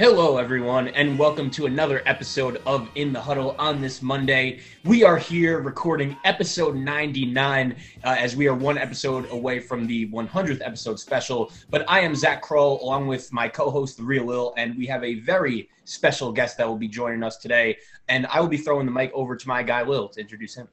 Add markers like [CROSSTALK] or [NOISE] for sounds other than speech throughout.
Hello, everyone, and welcome to another episode of In the Huddle on this Monday. We are here recording episode 99 uh, as we are one episode away from the 100th episode special. But I am Zach Kroll along with my co host, The Real Lil, and we have a very special guest that will be joining us today. And I will be throwing the mic over to my guy, Lil, to introduce him.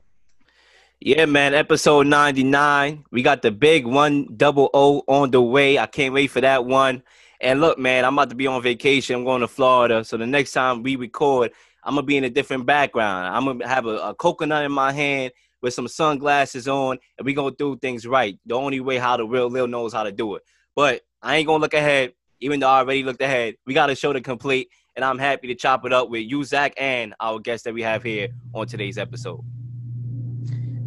Yeah, man, episode 99. We got the big one double O on the way. I can't wait for that one. And look, man, I'm about to be on vacation. I'm going to Florida. So the next time we record, I'm going to be in a different background. I'm going to have a, a coconut in my hand with some sunglasses on, and we going to do things right. The only way how the real Lil knows how to do it. But I ain't going to look ahead, even though I already looked ahead. We got to show the complete, and I'm happy to chop it up with you, Zach, and our guest that we have here on today's episode.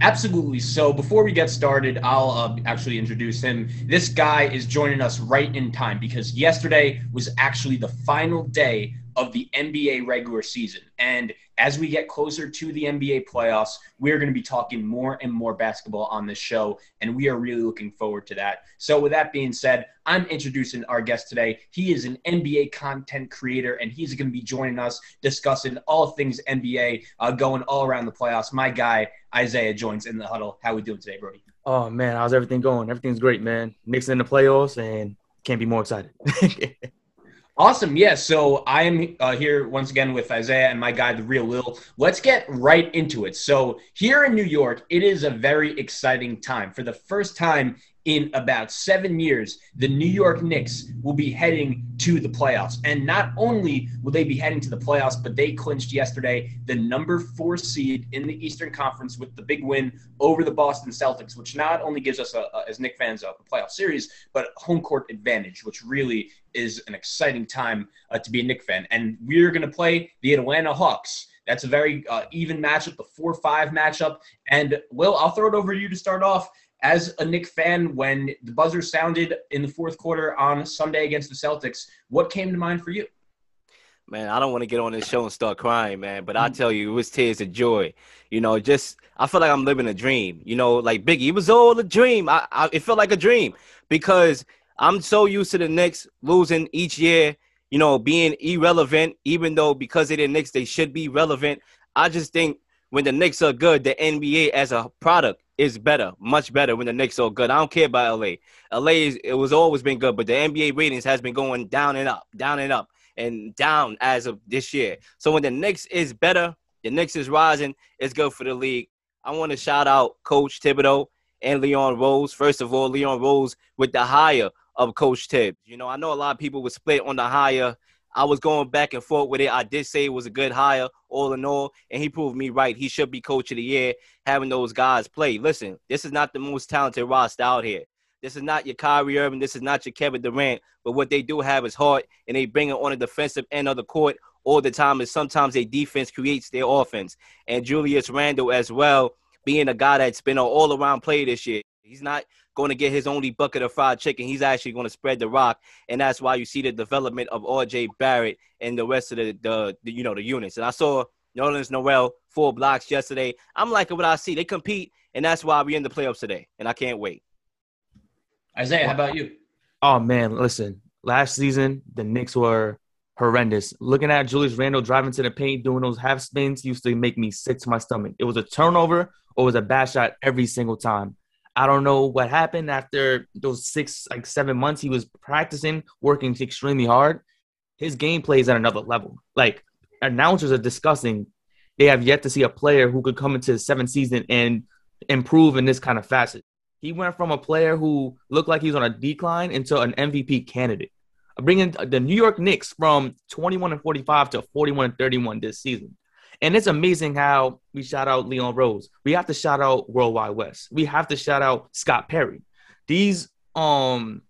Absolutely. So before we get started, I'll uh, actually introduce him. This guy is joining us right in time because yesterday was actually the final day of the NBA regular season. And as we get closer to the NBA playoffs, we're going to be talking more and more basketball on this show. And we are really looking forward to that. So, with that being said, I'm introducing our guest today. He is an NBA content creator, and he's going to be joining us discussing all things NBA, uh, going all around the playoffs. My guy, Isaiah, joins in the huddle. How we doing today, Brody? Oh man, how's everything going? Everything's great, man. Knicks in the playoffs and can't be more excited. [LAUGHS] Awesome. Yeah. So I am uh, here once again with Isaiah and my guy, The Real Lil. Let's get right into it. So, here in New York, it is a very exciting time. For the first time in about seven years, the New York Knicks will be heading to the playoffs. And not only will they be heading to the playoffs, but they clinched yesterday the number four seed in the Eastern Conference with the big win over the Boston Celtics, which not only gives us, a, a, as Knick fans, a playoff series, but home court advantage, which really is an exciting time uh, to be a Knick fan. And we're going to play the Atlanta Hawks. That's a very uh, even matchup, the 4 5 matchup. And, Will, I'll throw it over to you to start off as a Knick fan, when the buzzer sounded in the fourth quarter on Sunday against the Celtics, what came to mind for you? Man, I don't want to get on this show and start crying, man. But I mm-hmm. tell you, it was tears of joy. You know, just I feel like I'm living a dream. You know, like Biggie, it was all a dream. I, I it felt like a dream because I'm so used to the Knicks losing each year. You know, being irrelevant, even though because they're the Knicks, they should be relevant. I just think when the Knicks are good, the NBA as a product is better, much better when the Knicks are good. I don't care about LA. LA is, it was always been good, but the NBA ratings has been going down and up, down and up, and down as of this year. So when the Knicks is better, the Knicks is rising, it's good for the league. I want to shout out Coach Thibodeau and Leon Rose. First of all, Leon Rose with the hire of Coach Thibs. You know, I know a lot of people were split on the hire. I was going back and forth with it. I did say it was a good hire, all in all, and he proved me right. He should be coach of the year, having those guys play. Listen, this is not the most talented roster out here. This is not your Kyrie Irving. This is not your Kevin Durant. But what they do have is heart, and they bring it on the defensive end of the court all the time. And sometimes their defense creates their offense. And Julius Randle as well, being a guy that's been an all-around player this year. He's not going to get his only bucket of fried chicken. He's actually going to spread the rock, and that's why you see the development of R.J. Barrett and the rest of the, the, the you know the units. And I saw Nerlens Noel four blocks yesterday. I'm liking what I see. They compete, and that's why we're in the playoffs today, and I can't wait. Isaiah, how about you? oh man, listen. Last season, the Knicks were horrendous. Looking at Julius Randle driving to the paint, doing those half spins used to make me sick to my stomach. It was a turnover or it was a bad shot every single time. I don't know what happened after those six, like seven months. He was practicing, working extremely hard. His game plays at another level. Like announcers are discussing, they have yet to see a player who could come into the seventh season and improve in this kind of facet. He went from a player who looked like he was on a decline into an MVP candidate. Bringing the New York Knicks from 21 and 45 to 41 and 31 this season. And it's amazing how we shout out Leon Rose. We have to shout out Worldwide Wes. We have to shout out Scott Perry. These um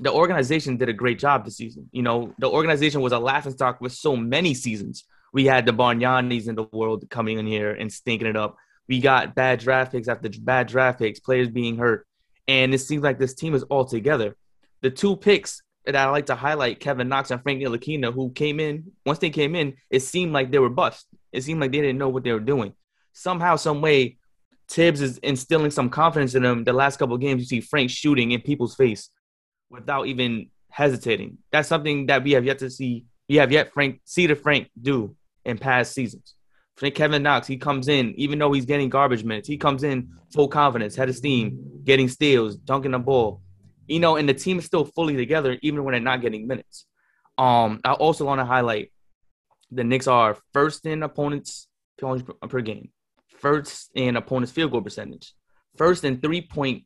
the organization did a great job this season. You know, the organization was a laughing stock with so many seasons. We had the Bargnanis in the world coming in here and stinking it up. We got bad draft picks after bad draft picks, players being hurt. And it seems like this team is all together. The two picks that I like to highlight, Kevin Knox and Frank Ntilikina, who came in, once they came in, it seemed like they were bust. It seemed like they didn't know what they were doing. Somehow, some way, Thibs is instilling some confidence in them. The last couple games, you see Frank shooting in people's face without even hesitating. That's something that we have yet to see. We have yet Frank see the Frank do in past seasons. Frank Kevin Knox, he comes in, even though he's getting garbage minutes, he comes in full confidence, head of steam, getting steals, dunking the ball. You know, and the team is still fully together, even when they're not getting minutes. Um, I also want to highlight the Knicks are first in opponents per game, first in opponents field goal percentage, first in three point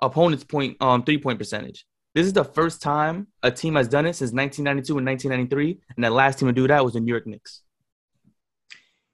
opponents point um three point percentage. This is the first time a team has done it since 1992 and 1993, and the last team to do that was the New York Knicks.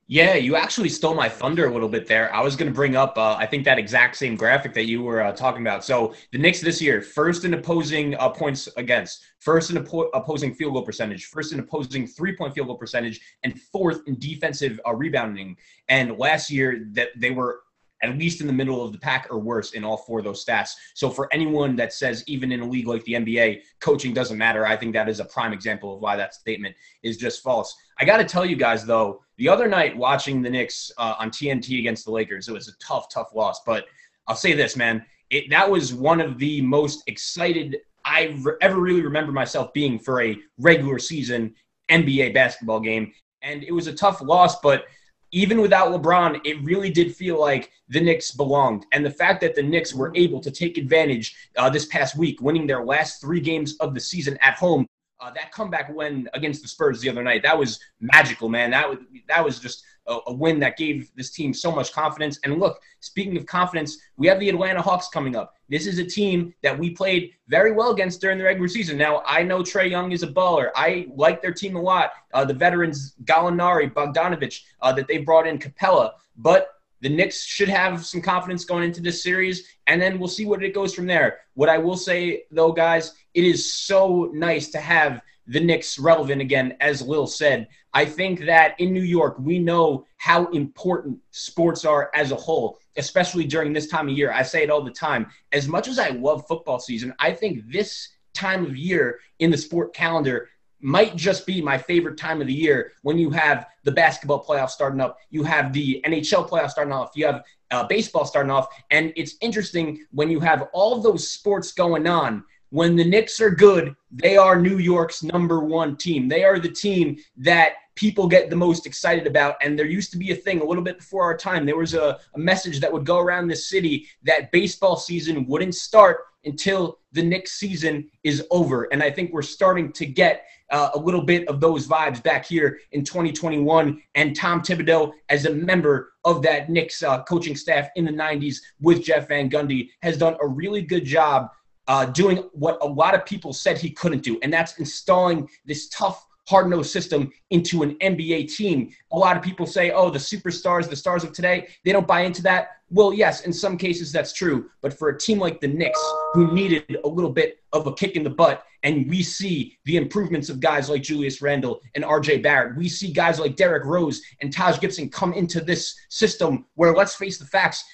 Yeah, you actually stole my thunder a little bit there. I was going to bring up, uh, I think, that exact same graphic that you were uh, talking about. So the Knicks this year, first in opposing uh, points against, first in oppo- opposing field goal percentage, first in opposing three point field goal percentage, and fourth in defensive uh, rebounding. And last year, that they were at least in the middle of the pack or worse in all four of those stats. So for anyone that says even in a league like the NBA, coaching doesn't matter, I think that is a prime example of why that statement is just false. I got to tell you guys though, the other night watching the Knicks uh, on TNT against the Lakers, it was a tough, tough loss. But I'll say this, man, it, that was one of the most excited I re- ever really remember myself being for a regular season NBA basketball game. And it was a tough loss, but even without LeBron, it really did feel like the Knicks belonged. And the fact that the Knicks were able to take advantage uh, this past week, winning their last three games of the season at home, uh, that comeback win against the Spurs the other night, that was magical, man. That was that was just a, a, win that gave this team so much confidence. And look, speaking of confidence, we have the Atlanta Hawks coming up. This is a team that we played very well against during the regular season. Now, I know Trae Young is a baller. I like their team a lot. Uh, the veterans Gallinari, Bogdanovich, uh, that they brought in Capela, but the Knicks should have some confidence going into this series, and then we'll see what it goes from there. What I will say, though, guys, it is so nice to have the Knicks relevant again, as Lil said. I think that in New York, we know how important sports are as a whole, especially during this time of year. I say it all the time. As much as I love football season, I think this time of year in the sport calendar might just be my favorite time of the year when you have the basketball playoffs starting up, you have the NHL playoffs starting off, you have uh, baseball starting off, and it's interesting when you have all those sports going on. When the Knicks are good, they are New York's number one team. They are the team that people get the most excited about. And there used to be a thing a little bit before our time. There was a, a message that would go around the city that baseball season wouldn't start until the Knicks season is over. And I think we're starting to get uh, a little bit of those vibes back here in 2021. And Tom Thibodeau, as a member of that Knicks uh, coaching staff in the 90s with Jeff Van Gundy, has done a really good job uh, doing what a lot of people said he couldn't do, and that's installing this tough hard nosed system into an NBA team. A lot of people say, oh, the superstars, the stars of today, they don't buy into that. Well, yes, in some cases that's true. But for a team like the Knicks, who needed a little bit of a kick in the butt, and we see the improvements of guys like Julius Randle and RJ Barrett, we see guys like Derrick Rose and Taj Gibson come into this system where, let's face the facts,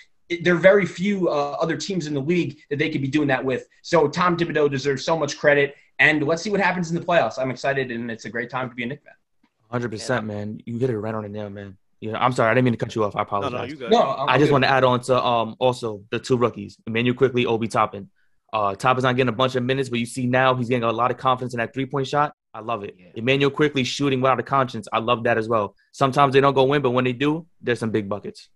there are very few uh, other teams in the league that they could be doing that with. So Tom Thibodeau deserves so much credit. And let's see what happens in the playoffs. I'm excited, and it's a great time to be a Knick fan. Hundred percent, man. You hit it right on the nail, man. Yeah, I'm sorry, I didn't mean to cut you off. I apologize. No, no, you good. No, I'm I just good. want to add on to um also the two rookies, Immanuel Quickley, Obi Toppin. Uh, Toppin's not getting a bunch of minutes, but you see now he's getting a lot of confidence in that three point shot. I love it. Yeah. Immanuel Quickley shooting without a conscience. I love that as well. Sometimes they don't go win, but when they do, there's some big buckets.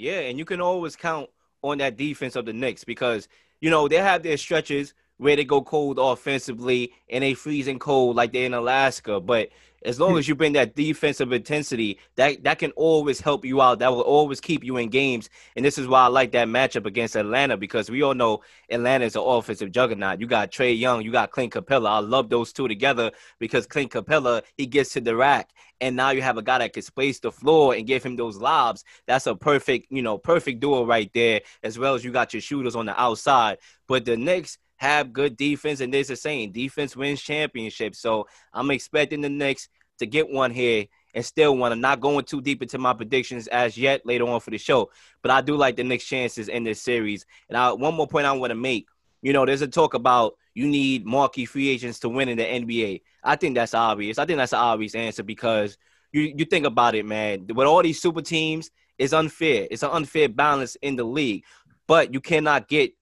Yeah, and you can always count on that defense of the Knicks because you know they have their stretches where they go cold offensively and they freezing cold like they're in Alaska. But as long as you bring that defensive intensity, that that can always help you out. That will always keep you in games. And this is why I like that matchup against Atlanta because we all know Atlanta is an offensive juggernaut. You got Trae Young, you got Clint Capela. I love those two together because Clint Capela he gets to the rack, and now you have a guy that can space the floor and give him those lobs. That's a perfect, you know, perfect duo right there. As well as you got your shooters on the outside. But the Knicks have good defense, and there's a saying, defense wins championships. So I'm expecting the Knicks to get one here and still one. I'm not going too deep into my predictions as yet later on for the show, but I do like the Knicks' chances in this series. And I, one more point I want to make, you know, there's a talk about you need marquee free agents to win in the NBA. I think that's obvious. I think that's an obvious answer because you you think about it, man. With all these super teams, it's unfair. It's an unfair balance in the league. But you cannot get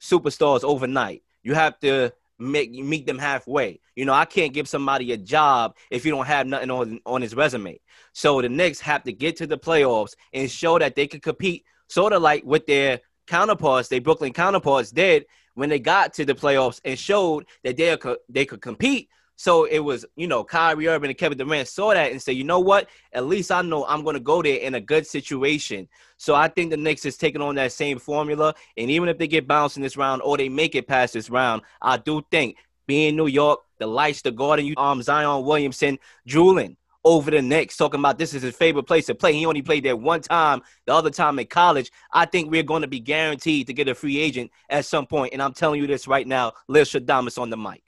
superstars overnight. You have to make meet them halfway. You know, I can't give somebody a job if you don't have nothing on on his resume. So the Knicks have to get to the playoffs and show that they can compete, sort of like with their counterparts, their Brooklyn counterparts did when they got to the playoffs and showed that they could they could compete. So it was, you know, Kyrie Irving and Kevin Durant saw that and said, you know what? At least I know I'm going to go there in a good situation. So I think the Knicks is taking on that same formula. And even if they get bounced in this round or they make it past this round, I do think being New York, the lights, the guarding you, um, Zion Williamson, drooling over the Knicks, talking about this is his favorite place to play. He only played there one time, the other time in college. I think we're going to be guaranteed to get a free agent at some point. And I'm telling you this right now, Lil Shadamas on the mic.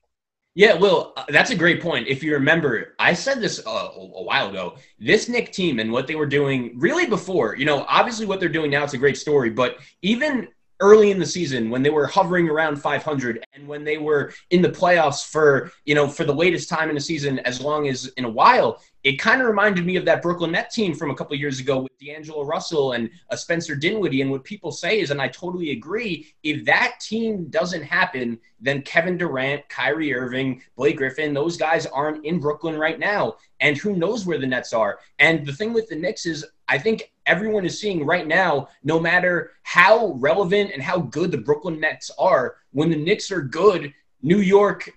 Yeah, Will, uh, that's a great point. If you remember, I said this uh, a while ago. This Knick team and what they were doing really before, you know, obviously what they're doing now, it's a great story, but even early in the season when they were hovering around 500 and when they were in the playoffs for you know for the latest time in the season as long as in a while it kind of reminded me of that Brooklyn Net team from a couple years ago with D'Angelo Russell and uh, Spencer Dinwiddie. And what people say is, and I totally agree, if that team doesn't happen, then Kevin Durant, Kyrie Irving, Blake Griffin, those guys aren't in Brooklyn right now. And who knows where the Nets are? And the thing with the Knicks is, I think everyone is seeing right now, no matter how relevant and how good the Brooklyn Nets are, when the Knicks are good, New York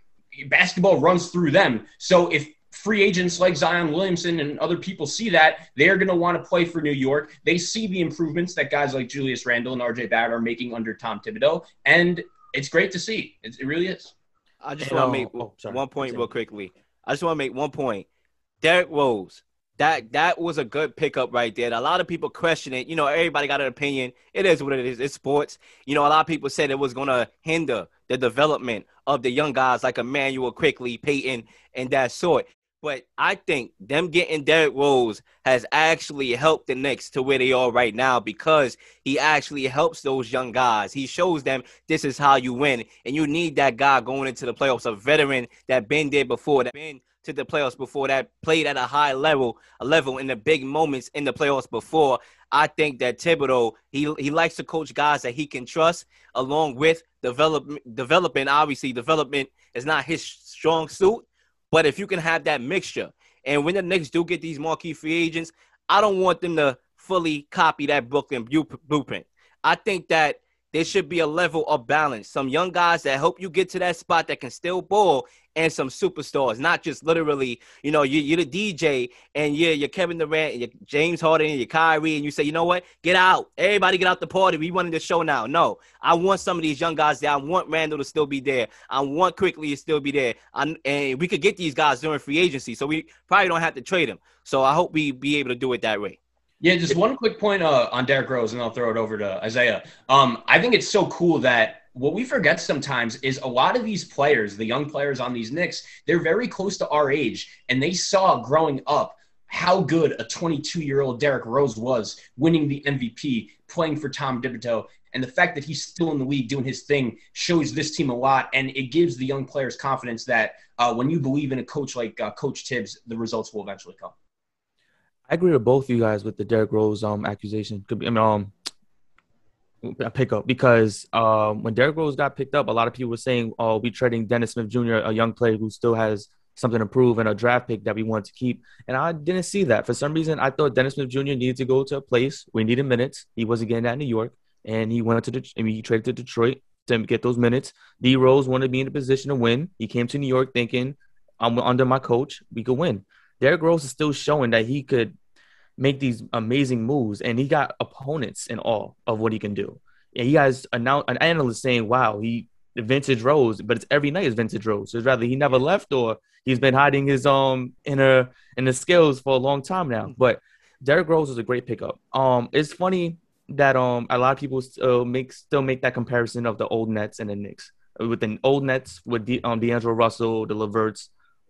basketball runs through them. So if free agents like Zion Williamson and other people see that, they're going to want to play for New York. They see the improvements that guys like Julius Randle and RJ Barrett are making under Tom Thibodeau, and it's great to see. It, it really is. I just want to make oh, one point real quickly. I just want to make one point. Derrick Rose, that that was a good pickup right there. A lot of people question it. You know, everybody got an opinion. It is what it is. It's sports. You know, a lot of people said it was to hinder the development of the young guys like Immanuel Quickley, Payton, and that sort. But I think them getting Derrick Rose has actually helped the Knicks to where they are right now because he actually helps those young guys. He shows them this is how you win, and you need that guy going into the playoffs, a veteran that been there before, that been to the playoffs before, that played at a high level, a level in the big moments in the playoffs before. I think that Thibodeau he he likes to coach guys that he can trust, along with development. Development, obviously, development is not his strong suit but if you can have that mixture, and when the Knicks do get these marquee free agents, I don't want them to fully copy that Brooklyn blueprint. I think that there should be a level of balance. Some young guys that help you get to that spot that can still ball, and some superstars, not just literally, you know, you, are the DJ and you're, you're Kevin Durant, and you're James Harden, and you're Kyrie, and you say, you know what, get out. Everybody get out the party. We wanted the show now. No, I want some of these young guys there. I want Randle to still be there. I want Quickley to still be there. I, and we could get these guys during free agency, so we probably don't have to trade them. So I hope we be able to do it that way. Yeah, just one quick point uh, on Derrick Rose, and I'll throw it over to Isaiah. Um, I think it's so cool that what we forget sometimes is a lot of these players, the young players on these Knicks, they're very close to our age, and they saw growing up how good a 22 year old Derrick Rose was, winning the MVP, playing for Tom Thibodeau. And the fact that he's still in the league doing his thing shows this team a lot, and it gives the young players confidence that uh, when you believe in a coach like uh, Coach Thibs, the results will eventually come. I agree with both of you guys with the Derrick Rose um accusation. I mean um pickup because um when Derrick Rose got picked up, a lot of people were saying, "Oh, we trading Dennis Smith Jr., a young player who still has something to prove and a draft pick that we want to keep." And I didn't see that for some reason. I thought Dennis Smith Jr. needed to go to a place we needed minutes. He wasn't getting that in New York, and he went to the. I mean, he traded to Detroit to get those minutes. D Rose wanted to be in a position to win. He came to New York thinking, "I'm under my coach. We could win." Derrick Rose is still showing that he could make these amazing moves, and he got opponents in awe of what he can do. And he has announced an analyst saying, "Wow, he vintage Rose," but it's every night is vintage Rose. So it's rather he never left or he's been hiding his um inner inner skills for a long time now. Mm-hmm. But Derrick Rose is a great pickup. Um, it's funny that um a lot of people still make still make that comparison of the old Nets and the Knicks. With the old Nets with the um D'Angelo Russell, the LeVerts,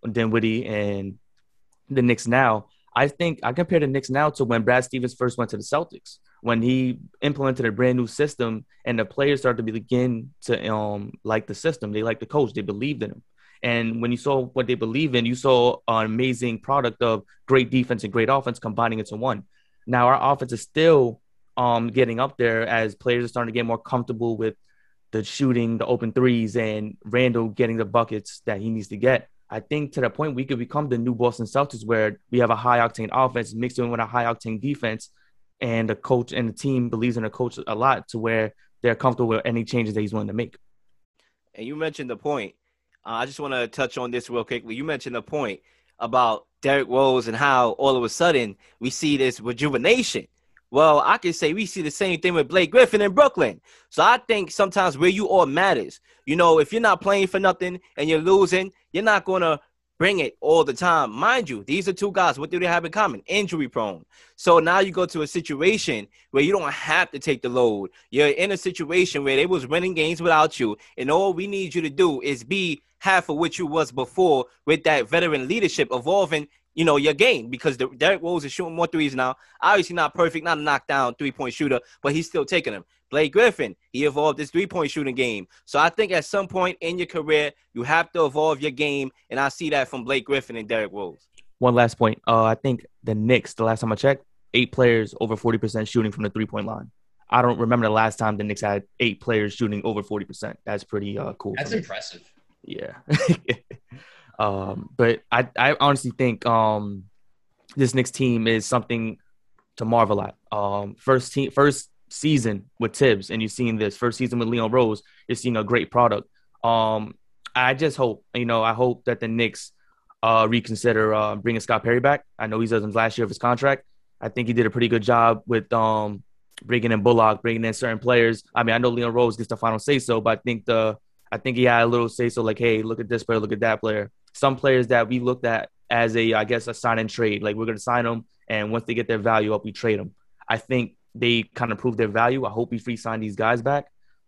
Dinwiddie, and the Knicks now. I think I compare the Knicks now to when Brad Stevens first went to the Celtics, when he implemented a brand new system and the players started to begin to um like the system. They like the coach. They believed in him. And when you saw what they believe in, you saw an amazing product of great defense and great offense combining into one. Now our offense is still um getting up there as players are starting to get more comfortable with the shooting, the open threes, and Randle getting the buckets that he needs to get. I think to the point we could become the new Boston Celtics, where we have a high octane offense mixed in with a high octane defense, and the coach and the team believes in the coach a lot to where they're comfortable with any changes that he's willing to make. And you mentioned the point. Uh, I just want to touch on this real quickly. You mentioned the point about Derrick Rose and how all of a sudden we see this rejuvenation. Well, I can say we see the same thing with Blake Griffin in Brooklyn. So I think sometimes where you are matters. You know, if you're not playing for nothing and you're losing, you're not going to bring it all the time. Mind you, these are two guys. What do they have in common? Injury prone. So now you go to a situation where you don't have to take the load. You're in a situation where they was winning games without you, and all we need you to do is be half of what you was before with that veteran leadership evolving you know, your game because the, Derrick Rose is shooting more threes now. Obviously, not perfect, not a knockdown three point shooter, but he's still taking them. Blake Griffin, he evolved his three point shooting game. So I think at some point in your career, you have to evolve your game. And I see that from Blake Griffin and Derrick Rose. One last point. Uh, I think the Knicks, the last time I checked, eight players over 40% shooting from the three point line. I don't remember the last time the Knicks had eight players shooting over 40%. That's pretty uh, cool. That's impressive. Yeah. [LAUGHS] Um, but I, I honestly think um, this Knicks team is something to marvel at. Um, first team, first season with Thibs, and you've seen this first season with Leon Rose. You're seeing a great product. Um, I just hope, you know, I hope that the Knicks uh, reconsider uh, bringing Scott Perry back. I know he's in last year of his contract. I think he did a pretty good job with um, bringing in Bullock, bringing in certain players. I mean, I know Leon Rose gets the final say so, but I think the I think he had a little say so, like, hey, look at this player, look at that player some players that we looked at as a, I guess, a sign and trade. Like we're going to sign them, and once they get their value up, we trade them. I think they kind of prove their value. I hope we free sign these guys back,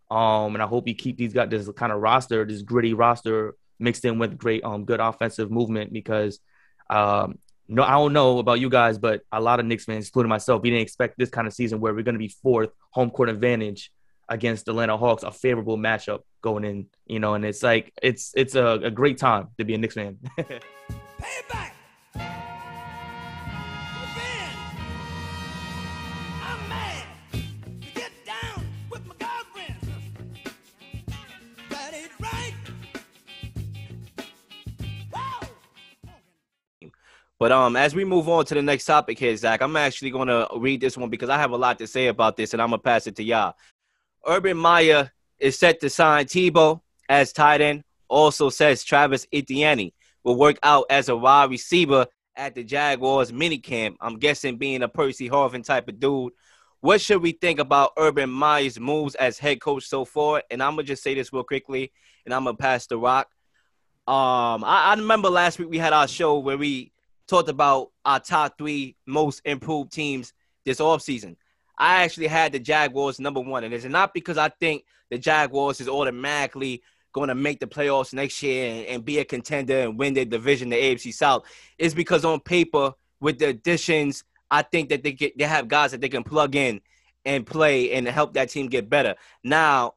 um, and I hope we keep these guys this kind of roster, this gritty roster mixed in with great, um, good offensive movement because. Um, no, I don't know about you guys, but a lot of Knicks fans, including myself, we didn't expect this kind of season where we're going to be fourth, home court advantage against the Atlanta Hawks, a favorable matchup going in, you know, and it's like it's it's a, a great time to be a Knicks fan. [LAUGHS] Payback. Revenge. I'm mad. Get down with my girlfriend. That ain't right. But um, as we move on to the next topic here, Zach, I'm actually going to read this one because I have a lot to say about this, and I'm gonna pass it to y'all. Urban Meyer is set to sign Tebow as tight end. Also says Travis Etienne will work out as a wide receiver at the Jaguars minicamp. I'm guessing being a Percy Harvin type of dude. What should we think about Urban Meyer's moves as head coach so far? And I'm gonna just say this real quickly, and I'm gonna pass the rock. Um, I, I remember last week we had our show where we talked about our top three most improved teams this offseason. I actually had the Jaguars number one, and it's not because I think the Jaguars is automatically going to make the playoffs next year and, and, be a contender and win their division, the AFC South. It's because on paper, with the additions, I think that they get they have guys that they can plug in and play and help that team get better. Now,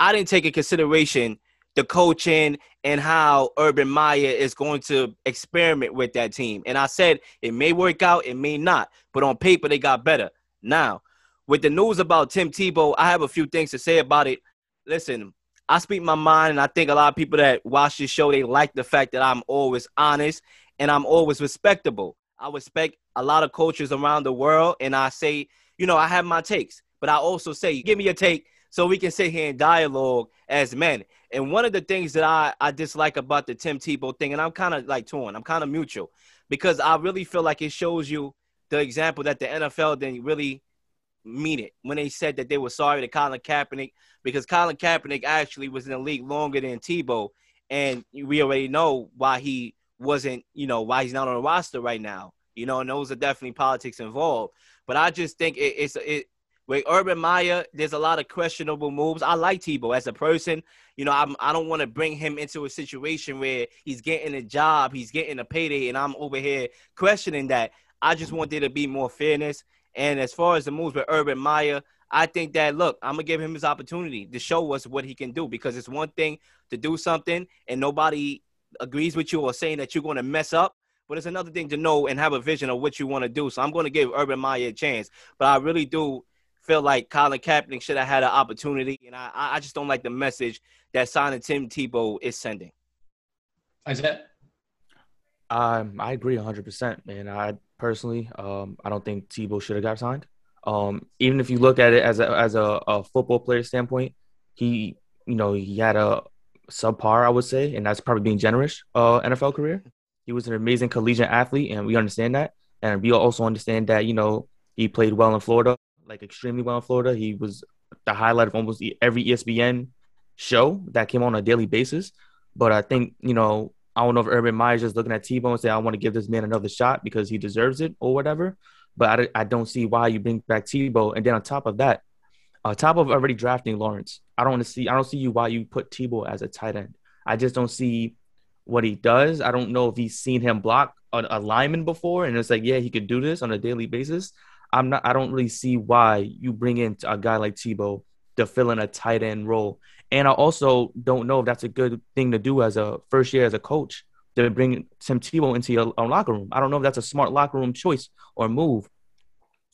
I didn't take in consideration the coaching and how Urban Meyer is going to experiment with that team. And I said it may work out, it may not, but on paper they got better. Now, with the news about Tim Tebow, I have a few things to say about it. Listen, I speak my mind, and I think a lot of people that watch this show they like the fact that I'm always honest and I'm always respectable. I respect a lot of coaches around the world, and I say, you know, I have my takes, but I also say, give me a take so we can sit here and dialogue as men. And one of the things that I, I dislike about the Tim Tebow thing, and I'm kind of like torn, I'm kind of mutual, because I really feel like it shows you the example that the NFL didn't really mean it when they said that they were sorry to Colin Kaepernick because Colin Kaepernick actually was in the league longer than Tebow, and we already know why he wasn't, you know, why he's not on the roster right now. You know, and those are definitely politics involved. But I just think it, it's it with Urban Meyer, there's a lot of questionable moves. I like Tebow as a person. You know, I'm, I don't want to bring him into a situation where he's getting a job, he's getting a payday, and I'm over here questioning that. I just mm-hmm. want there to be more fairness. And as far as the moves with Urban Meyer, I think that look, I'm gonna give him his opportunity to show us what he can do because it's one thing to do something and nobody agrees with you or saying that you're gonna mess up. but it's another thing to know and have a vision of what you want to do. So I'm going to give Urban Meyer a chance, but I really do feel like Colin Kaepernick should have had an opportunity, and I, I just don't like the message that signing Tim Tebow is sending. Isaiah? Um, I agree 100%, man. I personally, um, I don't think Tebow should have got signed. Um, even if you look at it as a as a, a football player standpoint, he, you know, he had a subpar, I would say, and that's probably being generous. Uh, NFL career. He was an amazing collegiate athlete, and we understand that. And we also understand that, you know, he played well in Florida, like extremely well in Florida. He was the highlight of almost every ESPN show that came on a daily basis. But I think, you know, I don't know if Urban Meyer's just looking at Tebow and say, I want to give this man another shot because he deserves it or whatever. But I, I don't see why you bring back Tebow. And then on top of that, on top of already drafting Lawrence, I don't want to see I don't see you why you put Tebow as a tight end. I just don't see what he does. I don't know if he's seen him block a, a lineman before, and it's like, yeah, he could do this on a daily basis. I'm not. I don't really see why you bring in a guy like Tebow to fill in a tight end role. And I also don't know if that's a good thing to do as a first year as a coach to bring Tim Tebow into your, your locker room. I don't know if that's a smart locker room choice or move.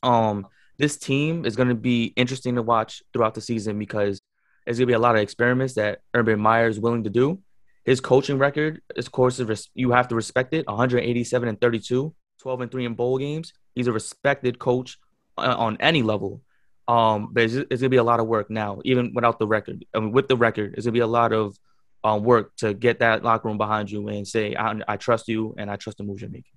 Um, this team is going to be interesting to watch throughout the season because there's going to be a lot of experiments that Urban Meyer is willing to do. His coaching record, of course, you have to respect it 187 and 32, 12 and 3 in bowl games. He's a respected coach uh, on any level. Um, but it's, gonna be a lot of work now, even without the record. I mean, with the record, it's gonna be a lot of um, work to get that locker room behind you and say, I, I trust you and I trust the moves you're making.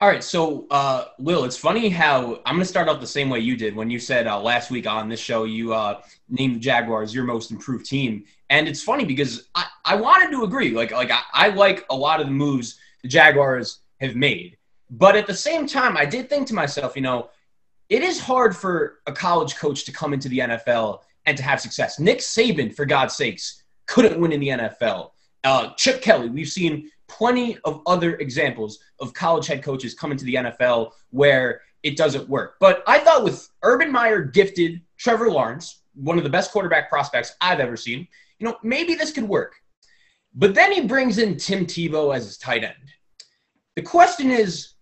All right, so uh, Will, it's funny how I'm to start off the same way you did when you said uh, last week on this show you uh, named the Jaguars your most improved team, and it's funny because I, I wanted to agree, like like I, I like a lot of the moves the Jaguars have made, but at the same time, I did think to myself, you know, it is hard for a college coach to come into the NFL and to have success. Nick Saban, for God's sakes, couldn't win in the NFL. Uh, Chip Kelly, we've seen plenty of other examples of college head coaches coming to the NFL where it doesn't work. But I thought with Urban Meyer gifted Trevor Lawrence, one of the best quarterback prospects I've ever seen, you know, maybe this could work. But then he brings in Tim Tebow as his tight end. The question is,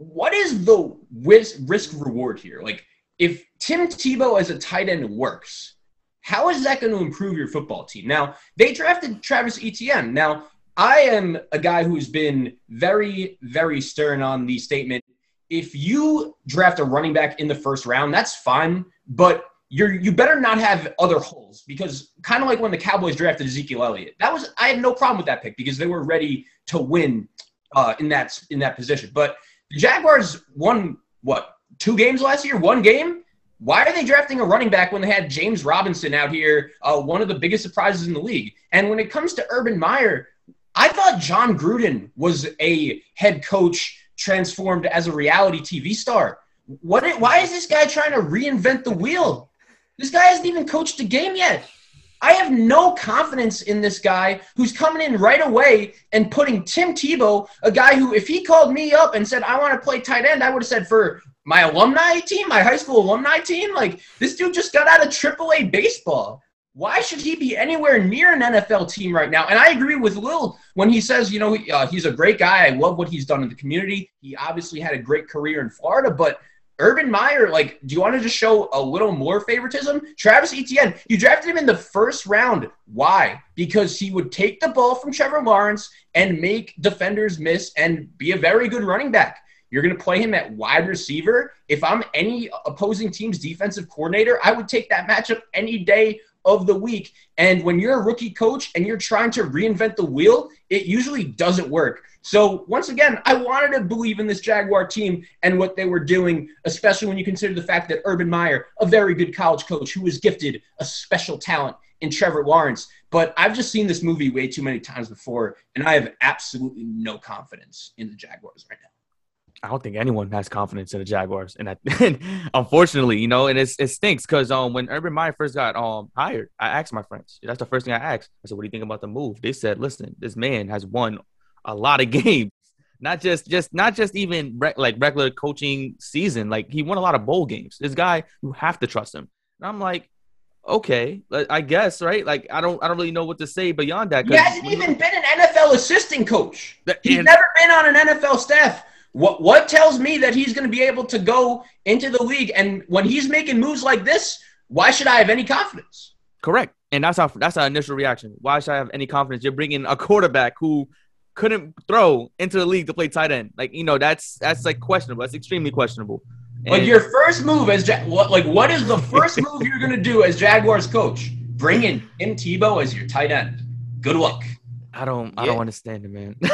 what is the risk reward here? Like, if Tim Tebow as a tight end works, how is that going to improve your football team? Now, they drafted Travis Etienne. Now, I am a guy who's been very, very stern on the statement. If you draft a running back in the first round, that's fine, but you're you better not have other holes because kind of like when the Cowboys drafted Ezekiel Elliott, that was I had no problem with that pick because they were ready to win uh, in that in that position. But Jaguars won what two games last year? One game. Why are they drafting a running back when they had James Robinson out here, uh, one of the biggest surprises in the league? And when it comes to Urban Meyer, I thought Jon Gruden was a head coach transformed as a reality TV star. What? Why is this guy trying to reinvent the wheel? This guy hasn't even coached a game yet. I have no confidence in this guy who's coming in right away and putting Tim Tebow, a guy who, if he called me up and said, I want to play tight end, I would have said, for my alumni team, my high school alumni team, like this dude just got out of AAA baseball. Why should he be anywhere near an NFL team right now? And I agree with Lil when he says, you know, uh, he's a great guy. I love what he's done in the community. He obviously had a great career in Florida, but Urban Meyer, like, do you want to just show a little more favoritism? Travis Etienne, you drafted him in the first round. Why? Because he would take the ball from Trevor Lawrence and make defenders miss and be a very good running back. You're going to play him at wide receiver. If I'm any opposing team's defensive coordinator, I would take that matchup any day of the week. And when you're a rookie coach and you're trying to reinvent the wheel, it usually doesn't work. So once again, I wanted to believe in this Jaguar team and what they were doing, especially when you consider the fact that Urban Meyer, a very good college coach who was gifted a special talent in Trevor Lawrence. But I've just seen this movie way too many times before, and I have absolutely no confidence in the Jaguars right now. I don't think anyone has confidence in the Jaguars, and, I, [LAUGHS] and unfortunately, you know, and it's, it stinks because um when Urban Meyer first got um hired, I asked my friends. That's the first thing I asked. I said, "What do you think about the move?" They said, "Listen, this man has won a lot of [LAUGHS] games, not just just not just even re- like regular coaching season. Like he won a lot of bowl games. This guy, you have to trust him." And I'm like, okay, I guess right. Like I don't I don't really know what to say beyond that. He hasn't even been an NFL assistant coach. He's never been on an NFL staff. What what tells me that he's going to be able to go into the league and when he's making moves like this, why should I have any confidence? Correct. And that's our that's our initial reaction. Why should I have any confidence? You're bringing a quarterback who couldn't throw into the league to play tight end. Like you know, that's that's like questionable. That's extremely questionable. Like And- your first move as ja- what like what is the first move you're going to do as Jaguars coach? Bring in Tim Tebow as your tight end. Good luck. I don't I don't understand it, man. [LAUGHS]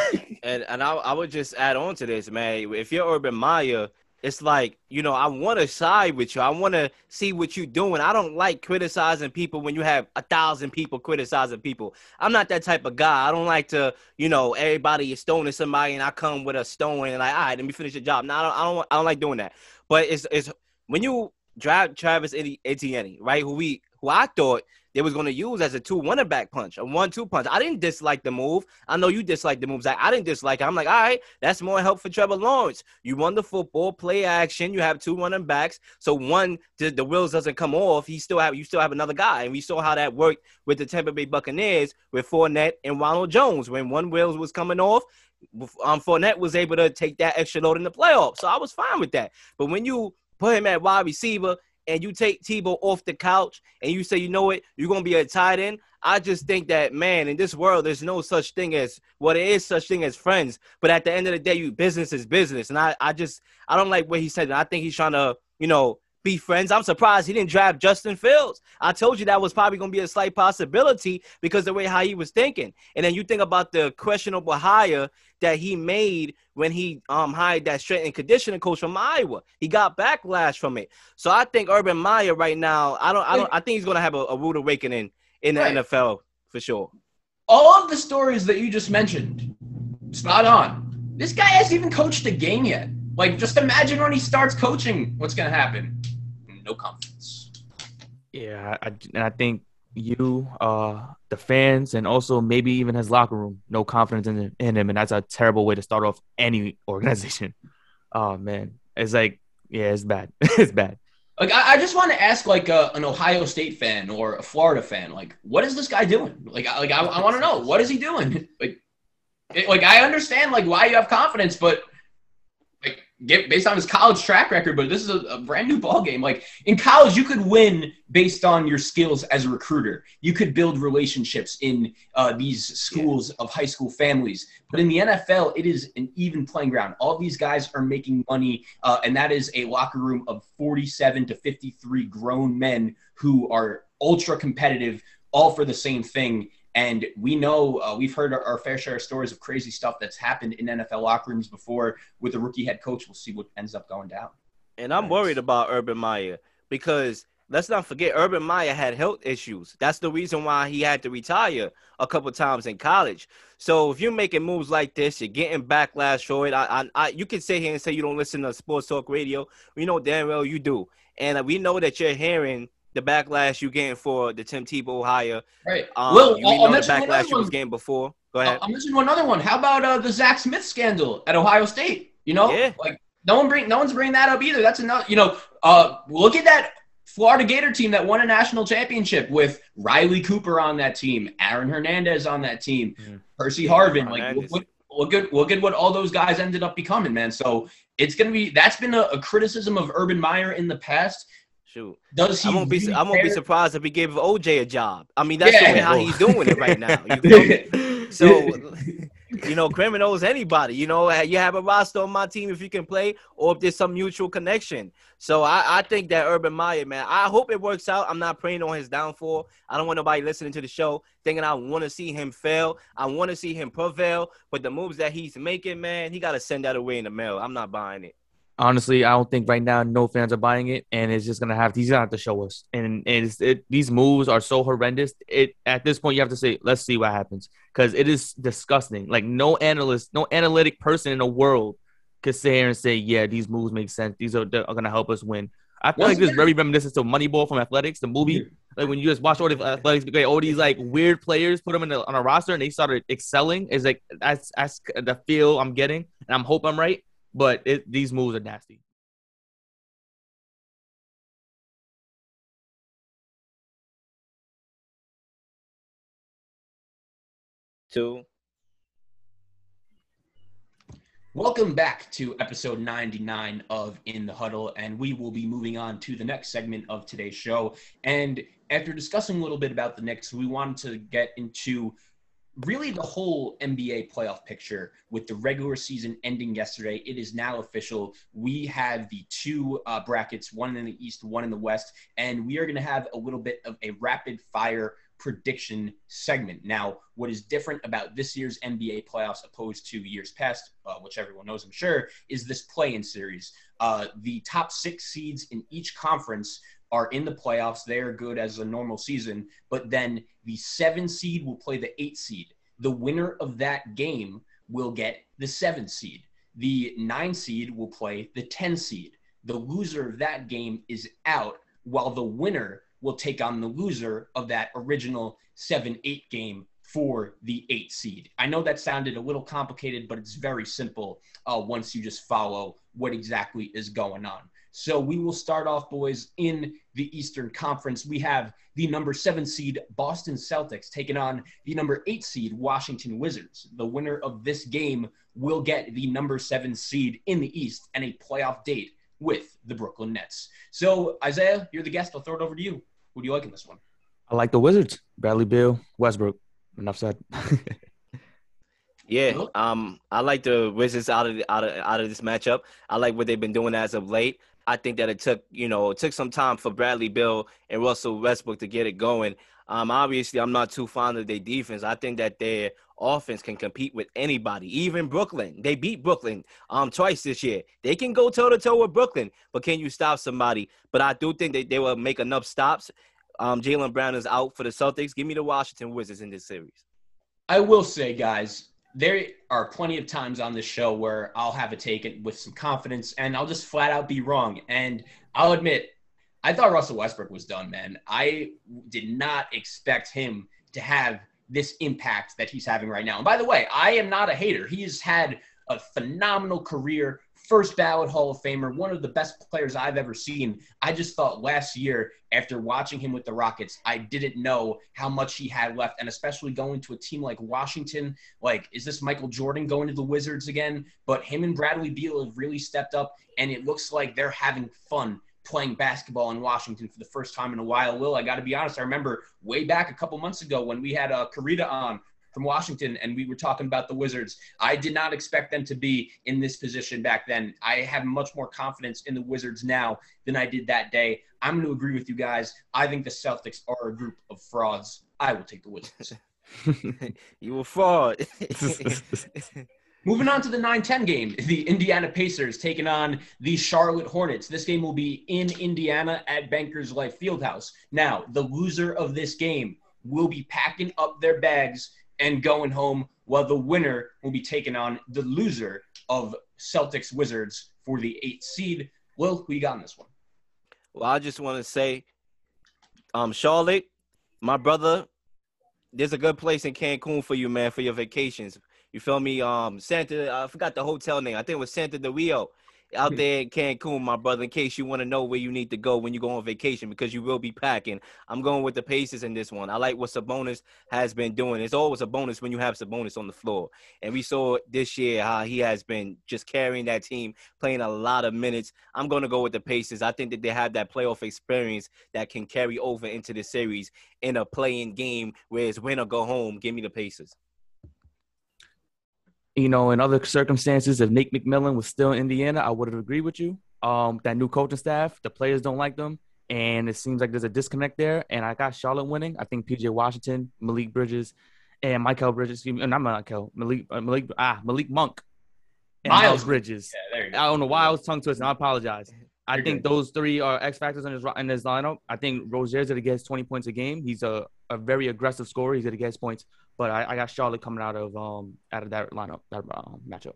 And and I, I would just add on to this, man. If you're Urban Meyer, it's like you know I want to side with you. I want to see what you're doing. I don't like criticizing people when you have a thousand people criticizing people. I'm not that type of guy. I don't like to, you know, everybody is stoning somebody and I come with a stone and like, all right, let me finish the job. No, I don't, I don't, I don't like doing that. But it's it's when you drive Travis Eti- Etienne, right? Who we who I thought they was going to use as a two one back punch, a one two punch. I didn't dislike the move. I know you dislike the moves. I, I didn't dislike it. I'm like, all right, that's more help for Trevor Lawrence. You run the football, play action. You have two running backs, so one the, the wheels doesn't come off. He still have you still have another guy, and we saw how that worked with the Tampa Bay Buccaneers with Fournette and Ronald Jones. When one wheels was coming off, um, Fournette was able to take that extra load in the playoffs. So I was fine with that. But when you put him at wide receiver and you take Tebow off the couch and you say, you know what, you're gonna be a tight end. I just think that man, in this world, there's no such thing as well, there is such thing as friends. But at the end of the day, you business is business. And I, I just I don't like what he said. I think he's trying to, you know, be friends. I'm surprised he didn't draft Justin Fields. I told you that was probably gonna be a slight possibility because the way how he was thinking. And then you think about the questionable hire that he made when he um hired that strength and conditioning coach from Iowa. He got backlash from it. So I think Urban Meyer right now, I don't I don't I think he's gonna have a, a rude awakening in the Right. NFL for sure. All of the stories that you just mentioned, spot on. This guy hasn't even coached a game yet. Like, just imagine when he starts coaching, what's going to happen? No confidence. yeah, I, and I think you, uh, the fans, and also maybe even his locker room, no confidence in, in him, and that's a terrible way to start off any [LAUGHS] organization. Oh man, it's like yeah, it's bad. [LAUGHS] it's bad. Like, I, I just want to ask, like, a, an Ohio State fan or a Florida fan, like, what is this guy doing? Like, I, like I, I want to know, what is he doing? [LAUGHS] Like, it, like I understand, like, why you have confidence, but get based on his college track record. But this is a, a brand new ball game. Like in college, you could win based on your skills as a recruiter. You could build relationships in uh, these schools of high school families. But in the NFL, it is an even playing ground. All these guys are making money, uh, and that is a locker room of 47 to 53 grown men who are ultra competitive, all for the same thing. And we know uh, we've heard our, our fair share of stories of crazy stuff that's happened in NFL locker rooms before with a rookie head coach. We'll see what ends up going down. And I'm Nice. worried about Urban Meyer because let's not forget Urban Meyer had health issues. That's the reason why he had to retire a couple times in college. So if you're making moves like this, you're getting backlash for it. I, I, I you can sit here and say you don't listen to sports talk radio. We know damn well you do, and we know that you're hearing the backlash you getting for the Tim Tebow hire. Right. Um, Well, we I'll- I'll the backlash you was getting before. Go ahead. I'll, I'll mention one other one. How about uh, the Zach Smith scandal at Ohio State? You know, Yeah. like no one bring no one's bringing that up either. That's another. You know, uh, look at that Florida Gator team that won a national championship with Riley Cooper on that team, Aaron Hernandez on that team, Mhm. Percy Harvin. Like Hernandez. look, look at look at what all those guys ended up becoming, man. So it's gonna be that's been a, a criticism of Urban Meyer in the past. Shoot. Does he? I won't be. I won't be surprised if he gave OJ a job. I mean, that's Yeah. the way how he's doing it right now. You? [LAUGHS] [LAUGHS] So, you know, criminals, anybody, you know, you have a roster on my team if you can play or if there's some mutual connection. So I, I think that Urban Meyer, man, I hope it works out. I'm not praying on his downfall. I don't want nobody listening to the show thinking I want to see him fail. I want to see him prevail. But the moves that he's making, man, he got to send that away in the mail. I'm not buying it. Honestly, I don't think right now no fans are buying it, and it's just gonna have he's gonna have to show us. And it's it these moves are so horrendous. It at this point you have to say let's see what happens because it is disgusting. Like no analyst, no analytic person in the world could sit here and say yeah these moves make sense. These are, are gonna help us win. I feel like this is very reminiscent to Moneyball from Athletics, the movie. Like when you just watch all the athletics, get all these like weird players, put them in the, on a roster, and they started excelling. Is like that's that's the feel I'm getting, and I'm hope I'm right. But it, these moves are nasty. Two. Welcome back to episode 99 of In the Huddle, and we will be moving on to the next segment of today's show. And after discussing a little bit about the Knicks, we wanted to get into really the whole NBA playoff picture with the regular season ending yesterday. It is now official. We have the two uh, brackets, one in the East, one in the West, and we are going to have a little bit of a rapid fire prediction segment. Now, what is different about this year's NBA playoffs opposed to years past, uh, which everyone knows, I'm sure, is this play-in series. Uh, the top six seeds in each conference are in the playoffs. They are good as a normal season, but then the seven seed will play the eight seed. The winner of that game will get the seven seed. The nine seed will play the 10 seed. The loser of that game is out, while the winner will take on the loser of that original 7 8 game for the eight seed. I know that sounded a little complicated, but it's very simple uh, once you just follow what exactly is going on. So we will start off, boys, in the Eastern Conference. We have the number seven seed Boston Celtics taking on the number eight seed Washington Wizards. The winner of this game will get the number seven seed in the East and a playoff date with the Brooklyn Nets. So, Isaiah, you're the guest. I'll throw it over to you. Who do you like in this one? I like the Wizards. Bradley Beal, Westbrook. Enough said. [LAUGHS] Yeah, um, I like the Wizards out of the, out of out of this matchup. I like what they've been doing as of late. I think that it took you know it took some time for Bradley Beal and Russell Westbrook to get it going. Um, obviously, I'm not too fond of their defense. I think that their offense can compete with anybody, even Brooklyn. They beat Brooklyn um twice this year. They can go toe to toe with Brooklyn, but can you stop somebody? But I do think that they will make enough stops. Um, Jaylen Brown is out for the Celtics. Give me the Washington Wizards in this series. I will say, guys, there are plenty of times on this show where I'll have a take with some confidence and I'll just flat out be wrong. And I'll admit, I thought Russell Westbrook was done, man. I did not expect him to have this impact that he's having right now. And by the way, I am not a hater. He has had a phenomenal career, first ballot Hall of Famer, one of the best players I've ever seen. I just thought last year, after watching him with the Rockets, I didn't know how much he had left. And especially going to a team like Washington, like, is this Michael Jordan going to the Wizards again? But him and Bradley Beal have really stepped up, and it looks like they're having fun playing basketball in Washington for the first time in a while. Will, I got to be honest, I remember way back a couple months ago when we had uh, Karita on from Washington and we were talking about the Wizards. I did not expect them to be in this position back then. I have much more confidence in the Wizards now than I did that day. I'm going to agree with you guys. I think the Celtics are a group of frauds. I will take the Wizards. [LAUGHS] you a fraud. [LAUGHS] Moving on to the 9 10 game, the Indiana Pacers taking on the Charlotte Hornets. This game will be in Indiana at Bankers Life Fieldhouse. Now, the loser of this game will be packing up their bags and going home, while the winner will be taking on the loser of Celtics Wizards for the eighth seed. Will, who you got in this one? Well, I just want to say, um, Charlotte, my brother, there's a good place in Cancun for you, man, for your vacations. You feel me? Um, Santa, I forgot the hotel name. I think it was Santa de Rio out hmm. there in Cancun, my brother, in case you want to know where you need to go when you go on vacation because you will be packing. I'm going with the Pacers in this one. I like what Sabonis has been doing. It's always a bonus when you have Sabonis on the floor. And we saw this year how he has been just carrying that team, playing a lot of minutes. I'm going to go with the Pacers. I think that they have that playoff experience that can carry over into the series in a play-in game where it's win or go home. Give me the Pacers you know, in other circumstances, if Nate McMillan was still in Indiana, I would have agreed with you. Um, that new coaching staff, the players don't like them, and it seems like there's a disconnect there. And I got Charlotte winning. I think PJ Washington, Malik Bridges, and Michael Bridges. Excuse me, not Michael Malik uh, Malik ah Malik Monk, and Miles, Miles Bridges. Yeah, there. I don't know why I was tongue twisted. I apologize. I think good. those three are X factors in his in his lineup. I think Rozier's gonna get 20 points a game. He's a, a very aggressive scorer. He's gonna get points. But I, I got Charlotte coming out of um out of that lineup that um, matchup.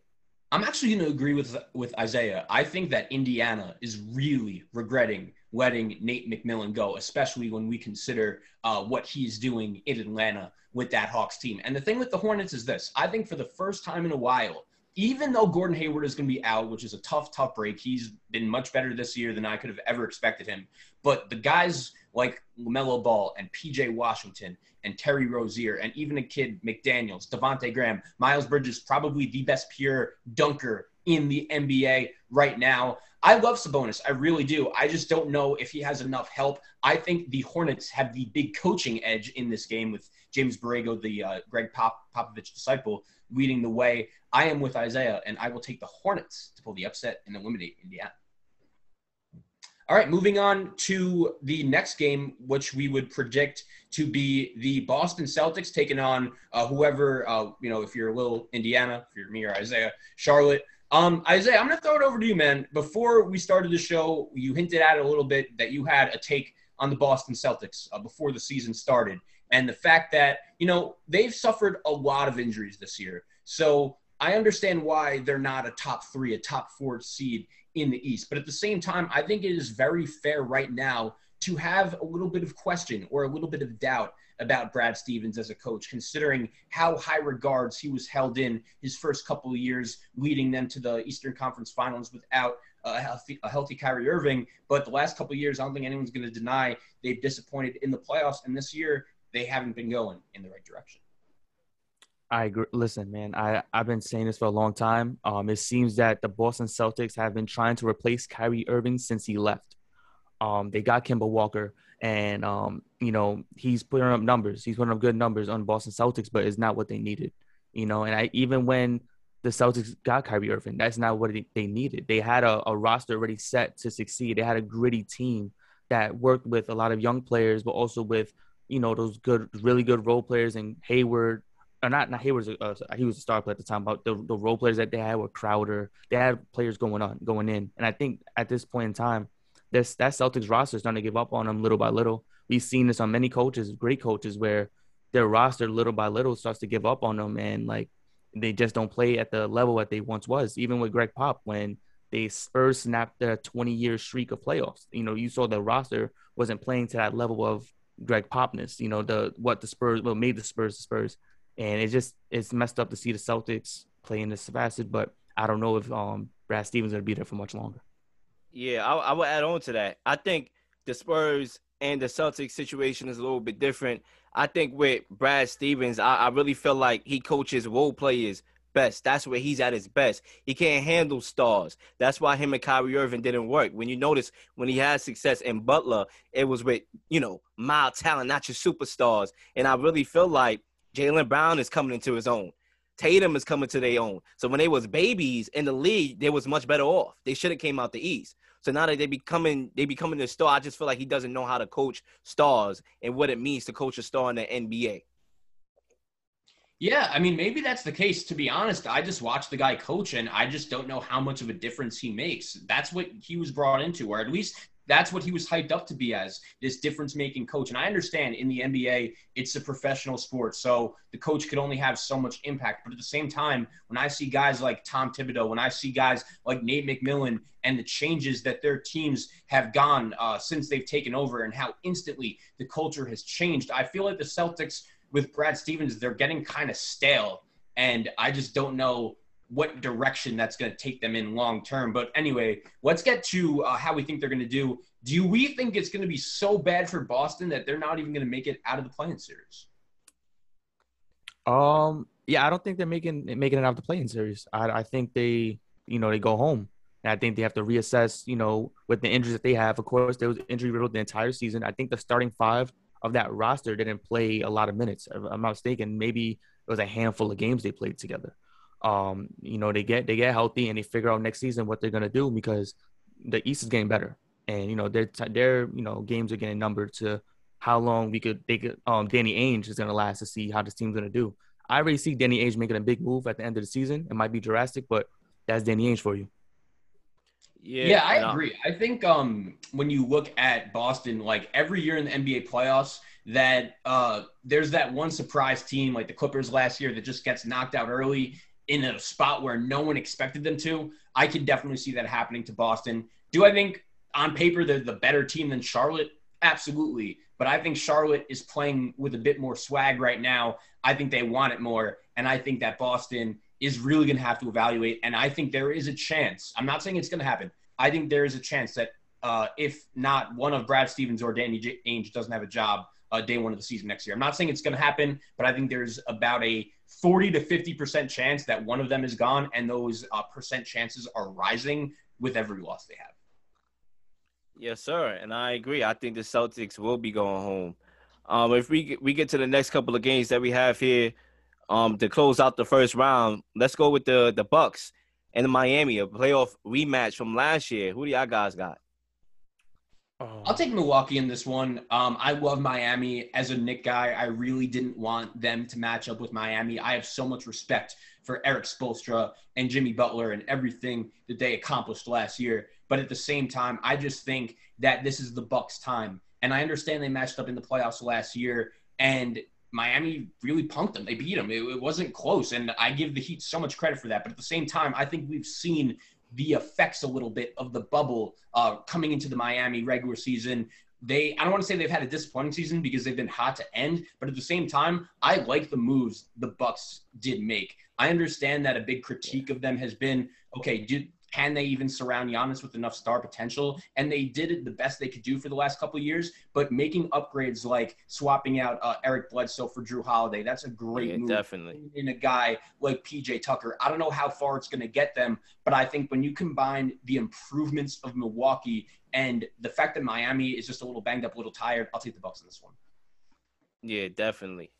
I'm actually going to agree with with Isaiah. I think that Indiana is really regretting letting Nate McMillan go, especially when we consider uh, what he's doing in Atlanta with that Hawks team. And the thing with the Hornets is this: I think for the first time in a while, even though Gordon Hayward is going to be out, which is a tough, tough break, he's been much better this year than I could have ever expected him. But the guys like LaMelo Ball and PJ Washington and Terry Rozier and even a kid, McDaniels, Devonte Graham, Miles Bridges, probably the best pure dunker in the NBA right now. I love Sabonis. I really do. I just don't know if he has enough help. I think the Hornets have the big coaching edge in this game with James Borrego, the uh, Greg Pop- Popovich disciple, leading the way. I am with Isaiah, and I will take the Hornets to pull the upset and eliminate Indiana. All right, moving on to the next game, which we would predict to be the Boston Celtics taking on uh, whoever, uh, you know, if you're a little Indiana, if you're me or Isaiah, Charlotte. Um, Isaiah, I'm going to throw it over to you, man. Before we started the show, you hinted at it a little bit that you had a take on the Boston Celtics uh, before the season started, and the fact that you know they've suffered a lot of injuries this year. So I understand why they're not a top three, a top four seed in the East. But at the same time, I think it is very fair right now to have a little bit of question or a little bit of doubt about Brad Stevens as a coach, considering how high regards he was held in his first couple of years, leading them to the Eastern Conference Finals without a healthy, a healthy Kyrie Irving. But the last couple of years, I don't think anyone's going to deny they've disappointed in the playoffs, and this year they haven't been going in the right direction. I agree. Listen, man, I, I've been saying this for a long time. Um, it seems that the Boston Celtics have been trying to replace Kyrie Irving since he left. Um, they got Kemba Walker, and um, you know he's putting up numbers. He's putting up good numbers on Boston Celtics, but it's not what they needed. You know, and I even when the Celtics got Kyrie Irving, that's not what they needed. They had a, a roster already set to succeed. They had a gritty team that worked with a lot of young players, but also with you know those good, really good role players and Hayward. Or not, not Hayward. Uh, he was a star player at the time. But the, the role players that they had were Crowder. They had players going on, going in, and I think at this point in time, this that Celtics roster is starting to give up on them little by little. We've seen this on many coaches, great coaches, where their roster little by little starts to give up on them, and like they just don't play at the level that they once was. Even with Greg Pop, when they Spurs snapped their 20 year streak of playoffs, you know, you saw the roster wasn't playing to that level of Greg Popness. You know, the what the Spurs what made the Spurs the Spurs, and it just it's messed up to see the Celtics playing this facet. But I don't know if um Brad Stevens gonna be there for much longer. Yeah, I, I will add on to that. I think the Spurs and the Celtics situation is a little bit different. I think with Brad Stevens, I, I really feel like he coaches role players best. That's where he's at his best. He can't handle stars. That's why him and Kyrie Irving didn't work. When you notice when he had success in Butler, it was with, you know, mild talent, not your superstars. And I really feel like Jaylen Brown is coming into his own. Tatum is coming to their own. So when they was babies in the league, they was much better off. They should have came out the East. So now that they becoming they becoming the star, I just feel like he doesn't know how to coach stars and what it means to coach a star in the NBA. Yeah, I mean, maybe that's the case. To be honest, I just watch the guy coach, and I just don't know how much of a difference he makes. That's what he was brought into, or at least that's what he was hyped up to be as this difference making coach. And I understand in the NBA, it's a professional sport. So the coach could only have so much impact. But at the same time, when I see guys like Tom Thibodeau, when I see guys like Nate McMillan and the changes that their teams have gone uh, since they've taken over and how instantly the culture has changed, I feel like the Celtics with Brad Stevens, they're getting kind of stale. And I just don't know what direction that's going to take them in long term. But anyway, let's get to uh, how we think they're going to do. Do we think it's going to be so bad for Boston that they're not even going to make it out of the play-in series? Um, yeah, I don't think they're making making it out of the play-in series. I, I think they, you know, they go home. And I think they have to reassess, you know, with the injuries that they have. Of course, there was injury riddled the entire season. I think the starting five of that roster didn't play a lot of minutes. I'm not mistaken, maybe it was a handful of games they played together um, you know, they get they get healthy and they figure out next season what they're gonna do because the East is getting better, and you know their their you know games are getting numbered to how long we could they could um Danny Ainge is gonna last to see how this team's gonna do. I already see Danny Ainge making a big move at the end of the season. It might be drastic, but that's Danny Ainge for you. Yeah, yeah, I agree. I think um, when you look at Boston, like every year in the NBA playoffs, that uh, there's that one surprise team, like the Clippers last year, that just gets knocked out early, in a spot where no one expected them to. I can definitely see that happening to Boston. Do I think on paper they're the better team than Charlotte? Absolutely. But I think Charlotte is playing with a bit more swag right now. I think they want it more. And I think that Boston is really going to have to evaluate. And I think there is a chance. I'm not saying it's going to happen. I think there is a chance that uh, if not one of Brad Stevens or Danny Ainge doesn't have a job uh, day one of the season next year. I'm not saying it's going to happen, but I think there's about a 40 to 50 percent chance that one of them is gone, and those uh, percent chances are rising with every loss they have. Yes, sir, and I agree. I think the Celtics will be going home. Um, if we we get to the next couple of games that we have here, um, to close out the first round, let's go with the the Bucks and the Miami, a playoff rematch from last year. Who do y'all guys got? Oh. I'll take Milwaukee in this one. Um, I love Miami as a Knick guy. I really didn't want them to match up with Miami. I have so much respect for Erik Spoelstra and Jimmy Butler and everything that they accomplished last year. But at the same time, I just think that this is the Bucks' time. And I understand they matched up in the playoffs last year, and Miami really punked them. They beat them. It, it wasn't close, and I give the Heat so much credit for that. But at the same time, I think we've seen the effects a little bit of the bubble uh, coming into the Miami regular season. They, I don't want to say they've had a disappointing season because they've been hot to end, but at the same time, I like the moves the Bucks did make. I understand that a big critique of them has been, okay, did can they even surround Giannis with enough star potential? And they did it the best they could do for the last couple of years. But making upgrades like swapping out uh, Eric Bledsoe for Jrue Holiday, that's a great Yeah, move. definitely. In a guy like PJ Tucker, I don't know how far it's going to get them, but I think when you combine the improvements of Milwaukee and the fact that Miami is just a little banged up, a little tired, I'll take the Bucks in this one. Yeah, definitely.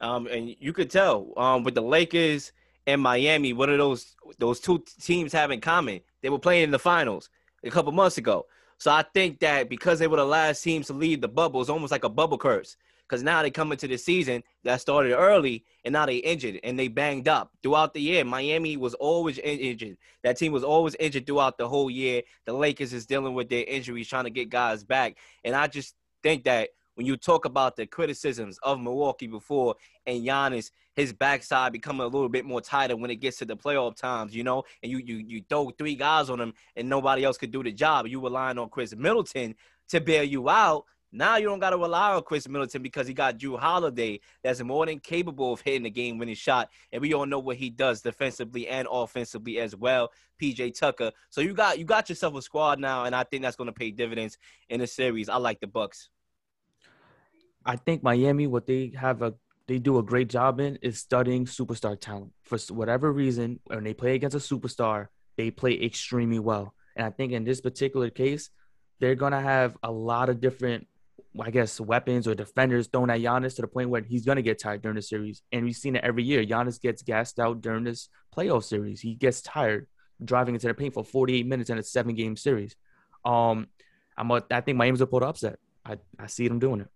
Um, and you could tell um, with the Lakers and Miami, what do those those two teams have in common? They were playing in the finals a couple months ago. So I think that because they were the last teams to leave the bubble, it's almost like a bubble curse. Because now they come into the season that started early, and now they injured and they banged up throughout the year. Miami was always injured. That team was always injured throughout the whole year. The Lakers is dealing with their injuries, trying to get guys back. And I just think that when you talk about the criticisms of Milwaukee before and Giannis, his backside becoming a little bit more tighter when it gets to the playoff times, you know, and you you you throw three guys on him and nobody else could do the job. You relying on Khris Middleton to bail you out. Now you don't got to rely on Khris Middleton because he got Jrue Holiday that's more than capable of hitting the game winning shot. And we all know what he does defensively and offensively as well. PJ Tucker. So you got you got yourself a squad now, and I think that's gonna pay dividends in the series. I like the Bucks. I think Miami, what they have a they do a great job in is studying superstar talent. For whatever reason, when they play against a superstar, they play extremely well. And I think in this particular case, they're gonna have a lot of different, I guess, weapons or defenders thrown at Giannis to the point where he's gonna get tired during the series. And we've seen it every year. Giannis gets gassed out during this playoff series. He gets tired driving into the paint for 48 minutes in a seven game series. Um, I'm a, I think Miami's a pull the upset. I, I see them doing it.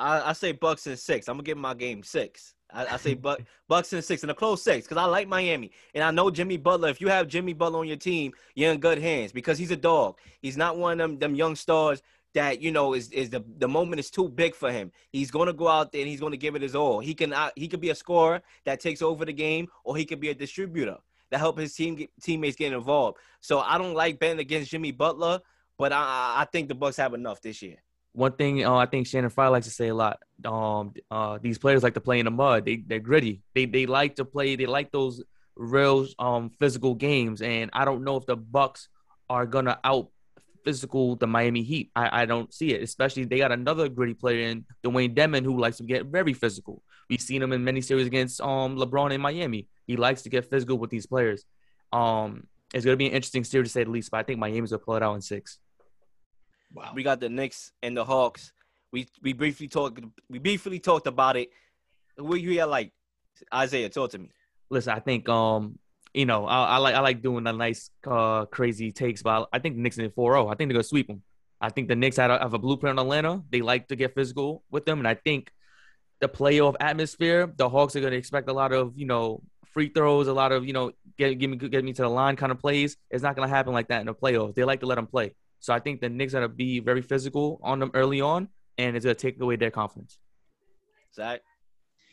I, I say Bucks and six. I'm gonna give my game six. I, I say Buck, [LAUGHS] Bucks and six and a close six because I like Miami and I know Jimmy Butler. If you have Jimmy Butler on your team, you're in good hands because he's a dog. He's not one of them them young stars that you know is is the the moment is too big for him. He's gonna go out there and he's gonna give it his all. He can uh, he could be a scorer that takes over the game or he could be a distributor that help his team get, teammates get involved. So I don't like betting against Jimmy Butler, but I I think the Bucks have enough this year. One thing uh, I think Shannon Fry likes to say a lot. Um, uh, these players like to play in the mud. They they're gritty. They they like to play. They like those real um physical games. And I don't know if the Bucks are gonna out physical the Miami Heat. I, I don't see it. Especially they got another gritty player in Dwayne Demon who likes to get very physical. We've seen him in many series against um LeBron in Miami. He likes to get physical with these players. Um, it's gonna be an interesting series to say the least. But I think Miami's gonna pull it out in six. Wow. We got the Knicks and the Hawks. We we briefly talked we briefly talked about it. Who you had like Isaiah? Talk to me. listen, I think um, you know, I, I like I like doing the nice uh crazy takes, but I, think the Knicks in 4-0. I think they're gonna sweep them. I think the Knicks had a, have a blueprint on Atlanta. They like to get physical with them, and I think the playoff atmosphere, the Hawks are gonna expect a lot of you know free throws, a lot of you know get give me get me to the line kind of plays. It's not gonna happen like that in the playoffs. They like to let them play. So I think the Knicks are gonna be very physical on them early on, and it's gonna take away their confidence. Zach.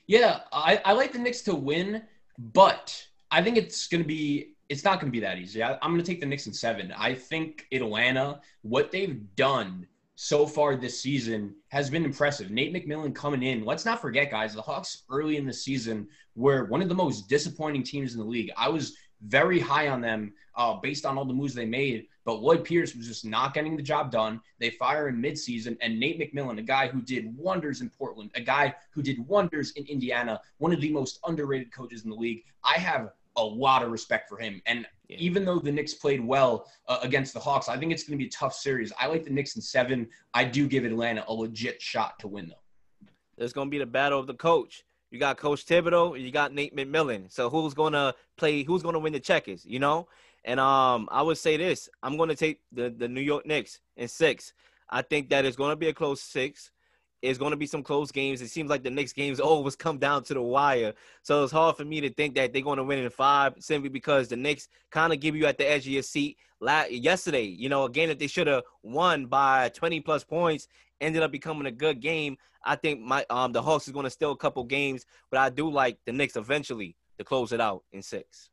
Yeah, I, I like the Knicks to win, but I think it's going to be it's not going to be that easy. I, I'm going to take the Knicks in seven. I think Atlanta, what they've done so far this season has been impressive. Nate McMillan coming in. Let's not forget, guys, the Hawks early in the season were one of the most disappointing teams in the league. I was very high on them uh, based on all the moves they made. But Lloyd Pierce was just not getting the job done. They fire in midseason, and Nate McMillan, a guy who did wonders in Portland, a guy who did wonders in Indiana, one of the most underrated coaches in the league. I have a lot of respect for him. And Yeah. even though the Knicks played well uh, against the Hawks, I think it's going to be a tough series. I like the Knicks in seven. I do give Atlanta a legit shot to win, though. There's gonna be the battle of the coach. You got Coach Thibodeau, you got Nate McMillan. So who's gonna play? Who's gonna win the checkers? You know. And um, I would say this: I'm gonna take the the New York Knicks in six. I think that it's gonna be a close six. It's gonna be some close games. It seems like the Knicks games [LAUGHS] always come down to the wire. So it's hard for me to think that they're gonna win in five simply because the Knicks kind of give you at the edge of your seat. Yesterday, you know, a game that they should have won by 20 plus points ended up becoming a good game. I think my um the Hawks is going to steal a couple games, but I do like the Knicks eventually to close it out in six.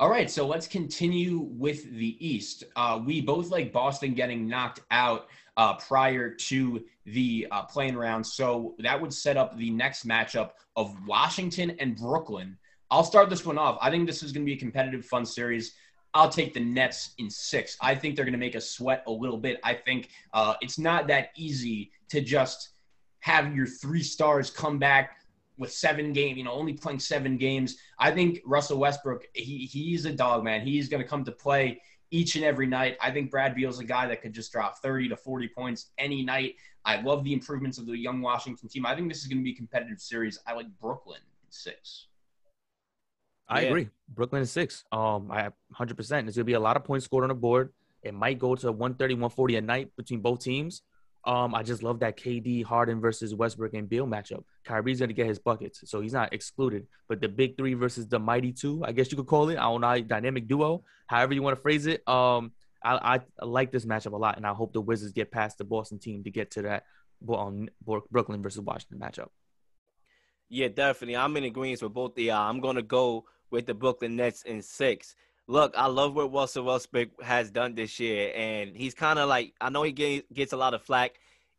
All right, so let's continue with the East. Uh, we both like Boston getting knocked out uh, prior to the uh, play-in round, so that would set up the next matchup of Washington and Brooklyn. I'll start this one off. I think this is going to be a competitive, fun series. I'll take the Nets in six. I think they're going to make us sweat a little bit. I think uh, it's not that easy to just have your three stars come back with seven game, you know, only playing seven games. I think Russell Westbrook, he he's a dog man. He's going to come to play each and every night. I think Brad Beal's a guy that could just drop 30 to 40 points any night. I love the improvements of the young Washington team. I think this is going to be a competitive series. I like Brooklyn in six. I Yeah. agree. Brooklyn is six. Um, I 100. percent There's gonna be a lot of points scored on the board. It might go to 130, 140 a night between both teams. Um, I just love that KD Harden versus Westbrook and Beal matchup. Kyrie's gonna get his buckets, so he's not excluded. But the big three versus the mighty two, I guess you could call it. I don't know, dynamic duo, however you want to phrase it. Um, I, I, like this matchup a lot, and I hope the Wizards get past the Boston team to get to that um, Brooklyn versus Washington matchup. Yeah, definitely. I'm in agreement with both the. I'm gonna go with the Brooklyn Nets in six. Look, I love what Russell Westbrook has done this year, and he's kind of like I know he get, gets a lot of flack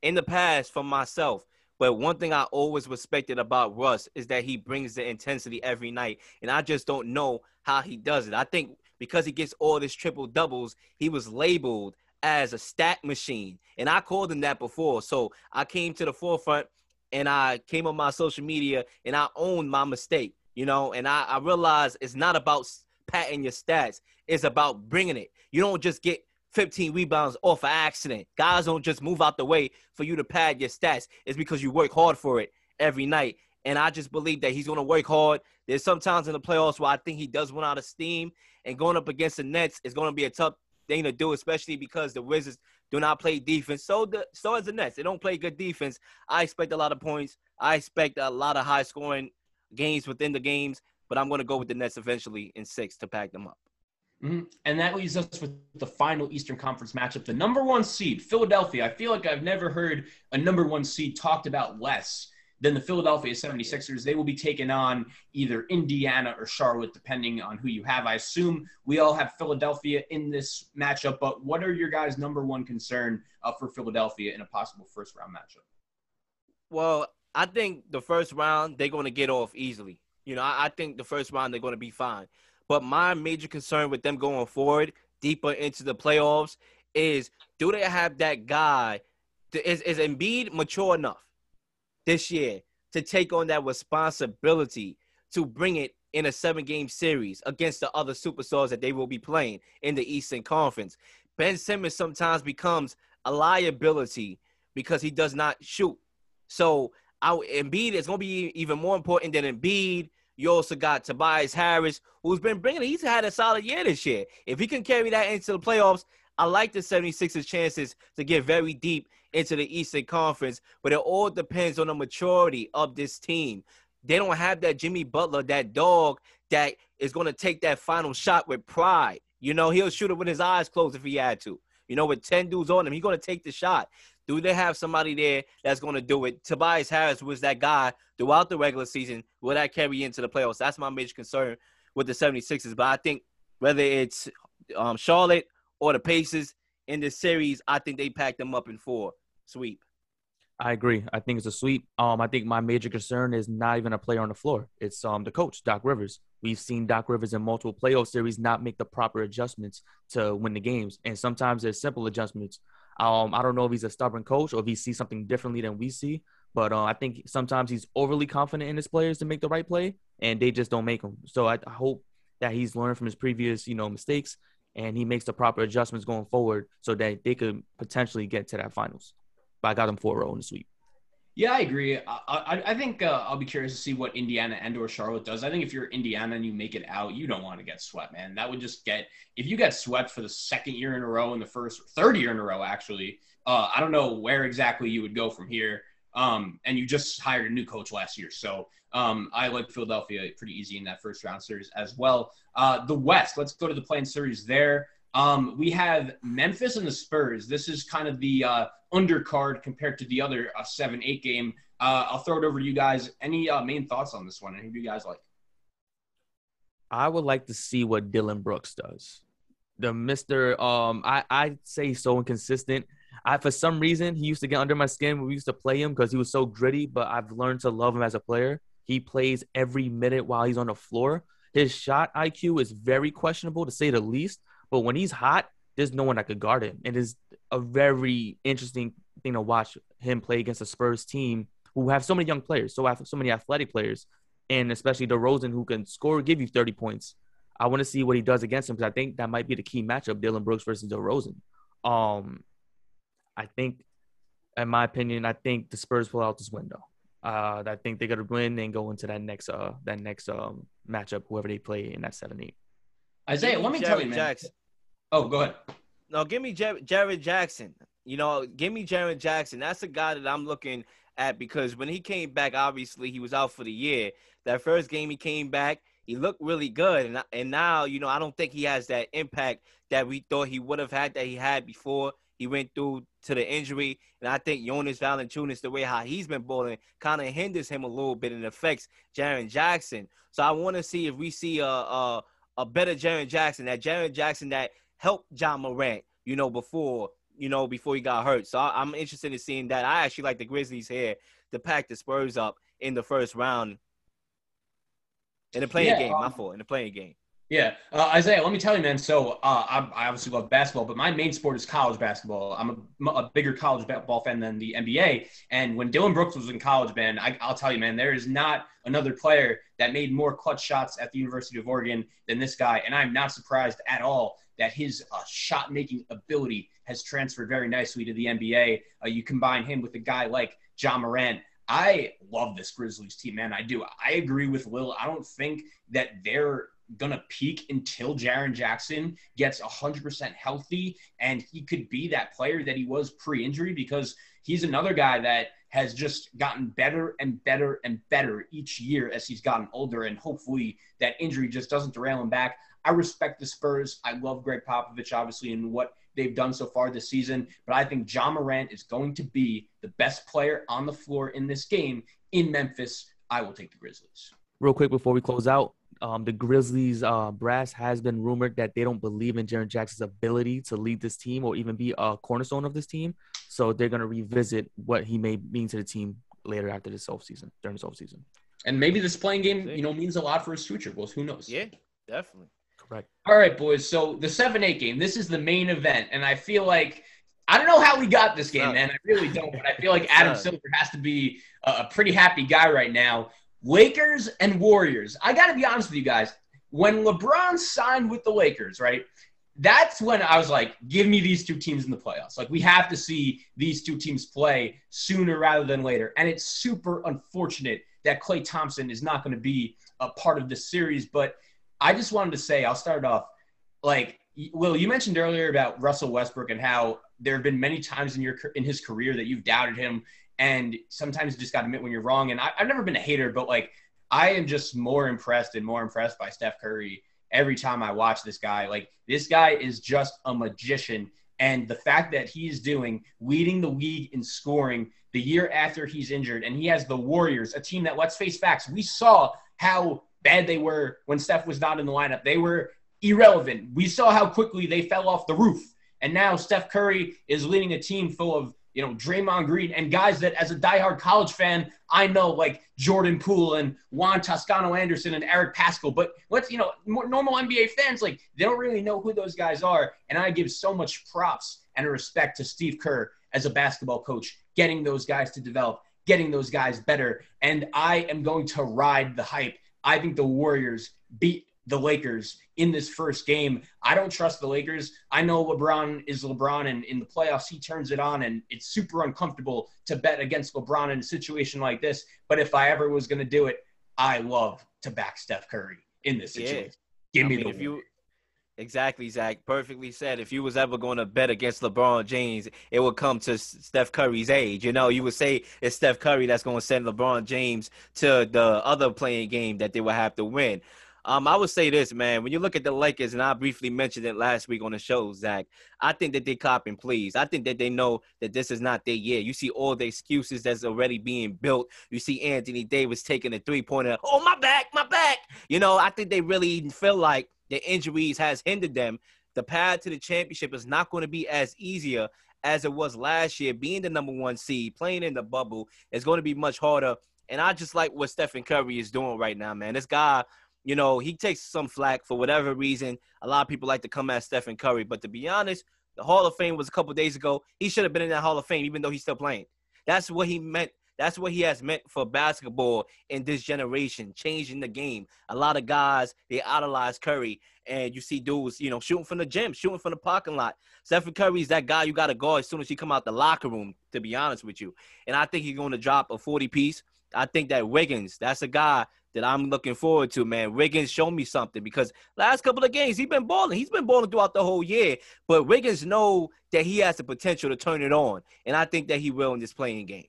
in the past from myself. But one thing I always respected about Russ is that he brings the intensity every night, and I just don't know how he does it. I think because he gets all these triple doubles, he was labeled as a stat machine, and I called him that before. So I came to the forefront and I came on my social media and I owned my mistake, you know, and I, I realized it's not about patting your stats, it's about bringing it. You don't just get 15 rebounds off an accident. Guys don't just move out the way for you to pad your stats. It's because you work hard for it every night. And I just believe that he's going to work hard. There's sometimes in the playoffs where I think he does run out of steam, and going up against the Nets is going to be a tough thing to do, especially because the Wizards do not play defense. So the so as the Nets, they don't play good defense. I expect a lot of points. I expect a lot of high scoring games within the games, but I'm going to go with the Nets eventually in six to pack them up. Mhm. And that leaves us with the final Eastern Conference matchup. The number one seed, Philadelphia. I feel like I've never heard a number one seed talked about less than the Philadelphia 76ers. They will be taking on either Indiana or Charlotte, depending on who you have. I assume we all have Philadelphia in this matchup, but what are your guys' number one concern uh, for Philadelphia in a possible first round matchup? Well, I think the first round they're going to get off easily. You know, I, I think the first round they're going to be fine. But my major concern with them going forward, deeper into the playoffs, is do they have that guy? Is is Embiid mature enough this year to take on that responsibility to bring it in a seven game series against the other superstars that they will be playing in the Eastern Conference? Ben Simmons sometimes becomes a liability because he does not shoot. So our Embiid is going to be even more important than Embiid. You also got Tobias Harris, who's been bringing. He's had a solid year this year. If he can carry that into the playoffs, I like the 76ers' chances to get very deep into the Eastern Conference. But it all depends on the maturity of this team. They don't have that Jimmy Butler, that dog that is going to take that final shot with pride. You know, he'll shoot it with his eyes closed if he had to. You know, with 10 dudes on him, he's going to take the shot. Do they have somebody there that's going to do it? Tobias Harris was that guy throughout the regular season. Will that carry into the playoffs? That's my major concern with the 76ers. But I think whether it's um, Charlotte or the Pacers in this series, I think they packed them up in four. Sweep. I agree. I think it's a sweep. Um, I think my major concern is not even a player on the floor. It's um the coach, Doc Rivers. We've seen Doc Rivers in multiple playoff series not make the proper adjustments to win the games, and sometimes there's simple adjustments. Um, I don't know if he's a stubborn coach or if he sees something differently than we see, but uh, I think sometimes he's overly confident in his players to make the right play, and they just don't make them. So I, I hope that he's learned from his previous, you know, mistakes, and he makes the proper adjustments going forward so that they could potentially get to that finals. But I got them 4-0 in the sweep. Yeah, I agree. I, I, I think uh, I'll be curious to see what Indiana and or Charlotte does. I think if you're Indiana and you make it out, you don't want to get swept, man. That would just get if you get swept for the second year in a row and the first third year in a row, actually. Uh, I don't know where exactly you would go from here. Um, and you just hired a new coach last year, so um, I like Philadelphia pretty easy in that first round series as well. Uh, the West, let's go to the play-in series there. Um, we have Memphis and the Spurs. This is kind of the uh, undercard compared to the other uh, seven eight game. Uh, I'll throw it over to you guys. Any uh, main thoughts on this one? Any of you guys like? I would like to see what Dillon Brooks does. The Mister, um, I I say so inconsistent. I for some reason he used to get under my skin when we used to play him because he was so gritty. But I've learned to love him as a player. He plays every minute while he's on the floor. His shot IQ is very questionable to say the least. But when he's hot, there's no one that could guard him. It is a very interesting thing to watch him play against a Spurs team who have so many young players, so so many athletic players, and especially DeRozan who can score, give you 30 points. I want to see what he does against him because I think that might be the key matchup: Dillon Brooks versus DeRozan. Um, I think, in my opinion, I think the Spurs pull out this window. Uh, I think they're gonna win and go into that next uh that next um matchup, whoever they play in that seven eight. Isaiah, let me tell you, man. Jackson. Oh, go ahead. No, give me Jar- Jared Jackson. You know, give me Jared Jackson. That's the guy that I'm looking at because when he came back, obviously he was out for the year. That first game he came back, he looked really good, and and now you know I don't think he has that impact that we thought he would have had that he had before he went through to the injury. And I think Jonas Valanciunas, the way how he's been bowling, kind of hinders him a little bit and affects Jaren Jackson. So I want to see if we see a a, a better Jaren Jackson, that Jaren Jackson that helped Ja Morant, you know, before you know before he got hurt. So I, am interested in seeing that. I actually like the Grizzlies here to pack the Spurs up in the first round. In the play-in Yeah, game, my um, fault. In the play-in game. Yeah, uh, Isaiah, let me tell you, man. So uh, I, I obviously love basketball, but my main sport is college basketball. I'm a, a bigger college basketball fan than the NBA. And when Dillon Brooks was in college, man, I, I'll tell you, man, there is not another player that made more clutch shots at the University of Oregon than this guy. And I'm not surprised at all that his uh, shot making ability has transferred very nicely to the NBA. Uh, you combine him with a guy like Ja Morant. I love this Grizzlies team, man. I do. I agree with Lil. I don't think that they're gonna peak until Jaren Jackson gets 100% healthy and he could be that player that he was pre-injury because he's another guy that has just gotten better and better and better each year as he's gotten older and hopefully that injury just doesn't derail him back. I respect the Spurs. I love Greg Popovich obviously and what they've done so far this season, but I think Ja Morant is going to be the best player on the floor in this game in Memphis. I will take the Grizzlies. Real quick before we close out, um, the Grizzlies uh, brass has been rumored that they don't believe in Jaren Jackson's ability to lead this team or even be a cornerstone of this team. So they're going to revisit what he may mean to the team later after this offseason, during this offseason. And maybe this play-in game, you know, means a lot for his future. Well, who knows? Yeah, definitely. Correct. All right, boys. So the seven eight game. This is the main event, and I feel like I don't know how we got this game, man. I really don't. But I feel like [LAUGHS] Adam Silver has to be a, a pretty happy guy right now. Lakers and Warriors. I got to be honest with you guys. When LeBron signed with the Lakers, right? That's when I was like, give me these two teams in the playoffs. Like, we have to see these two teams play sooner rather than later. And it's super unfortunate that Klay Thompson is not going to be a part of this series. But I just wanted to say, I'll start off like Will. You mentioned earlier about Russell Westbrook and how there have been many times in your in his career that you've doubted him, and sometimes you just got to admit when you're wrong. And I, I've never been a hater, but like I am just more impressed and more impressed by Steph Curry every time I watch this guy. Like this guy is just a magician. And the fact that he's doing leading the league in scoring the year after he's injured, and he has the Warriors, a team that let's face facts, we saw how bad they were when Steph was not in the lineup. They were irrelevant. We saw how quickly they fell off the roof. And now Steph Curry is leading a team full of you know, Draymond Green and guys that as a diehard college fan, I know like Jordan Poole and Juan Toscano Anderson and Eric Paschall. But what's, you know, normal NBA fans, like they don't really know who those guys are. And I give so much props and respect to Steve Kerr as a basketball coach, getting those guys to develop, getting those guys better. And I am going to ride the hype. I think the Warriors beat the Lakers in this first game. I don't trust the Lakers. I know LeBron is LeBron, and in the playoffs, he turns it on, and it's super uncomfortable to bet against LeBron in a situation like this. But if I ever was going to do it, I love to back Steph Curry in this situation. Yeah. Give I me mean, the if you Exactly, Zach. Perfectly said. If you was ever going to bet against LeBron James, it would come to Steph Curry's age. You know, you would say it's Steph Curry that's going to send LeBron James to the other play-in game that they would have to win. Um, I would say this, man. When you look at the Lakers, and I briefly mentioned it last week on the show, Zach, I think that they copying please. I think that they know that this is not their year. You see all the excuses that's already being built. You see Anthony Davis taking a three pointer. Oh, my back, my back. You know, I think they really feel like the injuries has hindered them. The path to the championship is not going to be as easier as it was last year. Being the number one seed, playing in the bubble is going to be much harder. And I just like what Stephen Curry is doing right now, man. This guy you know, he takes some flack for whatever reason. A lot of people like to come at Stephen Curry, but to be honest, the Hall of Fame was a couple days ago. He should have been in that Hall of Fame, even though he's still playing. That's what he meant. That's what he has meant for basketball in this generation, changing the game. A lot of guys they idolize Curry, and you see dudes, you know, shooting from the gym, shooting from the parking lot. Stephen Curry's that guy you got to guard as soon as you come out the locker room. To be honest with you, and I think he's going to drop a forty piece. I think that Wiggins, that's a guy that I'm looking forward to, man. Wiggins show me something because last couple of games he's been balling. He's been balling throughout the whole year. But Wiggins know that he has the potential to turn it on, and I think that he will in this play-in game.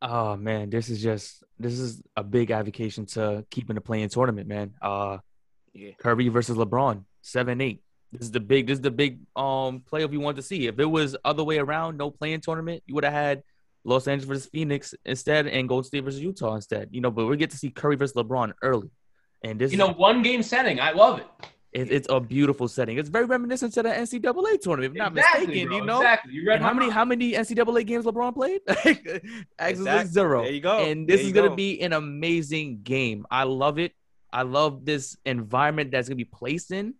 Oh man, this is just this is a big advocation to keeping the play-in tournament, man. Uh, yeah. Curry versus LeBron, seven eight. This is the big this is the big um playoff you want to see. If it was other way around, no play-in tournament, you would have had Los Angeles versus Phoenix instead, and Gold State versus Utah instead. You know, but we get to see Curry versus LeBron early, and this you know one game setting. I love it. it. It's a beautiful setting. It's very reminiscent to the NCAA tournament, if not exactly, mistaken. Bro, you know, exactly. You read how many how many NCAA games LeBron played? [LAUGHS] Actually, Exactly. zero. There you go. And this There is gonna go. be an amazing game. I love it. I love this environment that's gonna be placed in.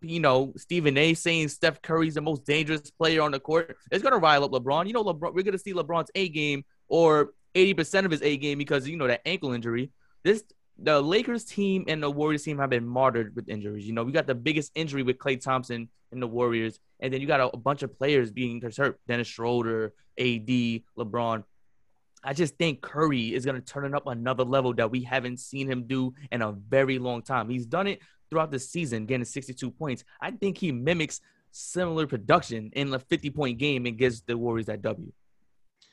You know, Stephen A. saying Steph Curry's the most dangerous player on the court. It's gonna rile up LeBron. You know, LeBron. We're gonna see LeBron's A game or eighty percent of his A game because you know that ankle injury. This the Lakers team and the Warriors team have been martyred with injuries. You know, we got the biggest injury with Klay Thompson and the Warriors, and then you got a, a bunch of players being hurt. Dennis Schroeder, AD, LeBron. I just think Curry is going to turn it up another level that we haven't seen him do in a very long time. He's done it throughout the season, getting 62 points. I think he mimics similar production in a 50 point game and gives the Warriors that W.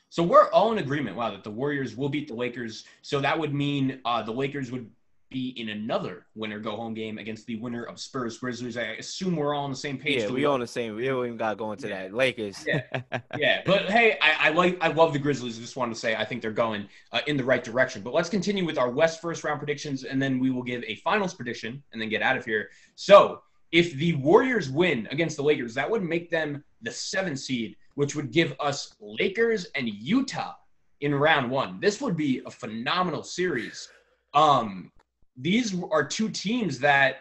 So we're all in agreement, wow, that the Warriors will beat the Lakers. So that would mean uh, the Lakers would be in another winner go home game against the winner of Spurs Grizzlies. I assume we're all on the same page. Yeah, we on the same. We don't even got going to into that. Lakers. Yeah. [LAUGHS] yeah, but hey, I, I like I love the Grizzlies. I just wanted to say I think they're going uh, in the right direction. But let's continue with our West first round predictions, and then we will give a finals prediction, and then get out of here. So if the Warriors win against the Lakers, that would make them the seventh seed, which would give us Lakers and Utah in round one. This would be a phenomenal series. Um, these are two teams that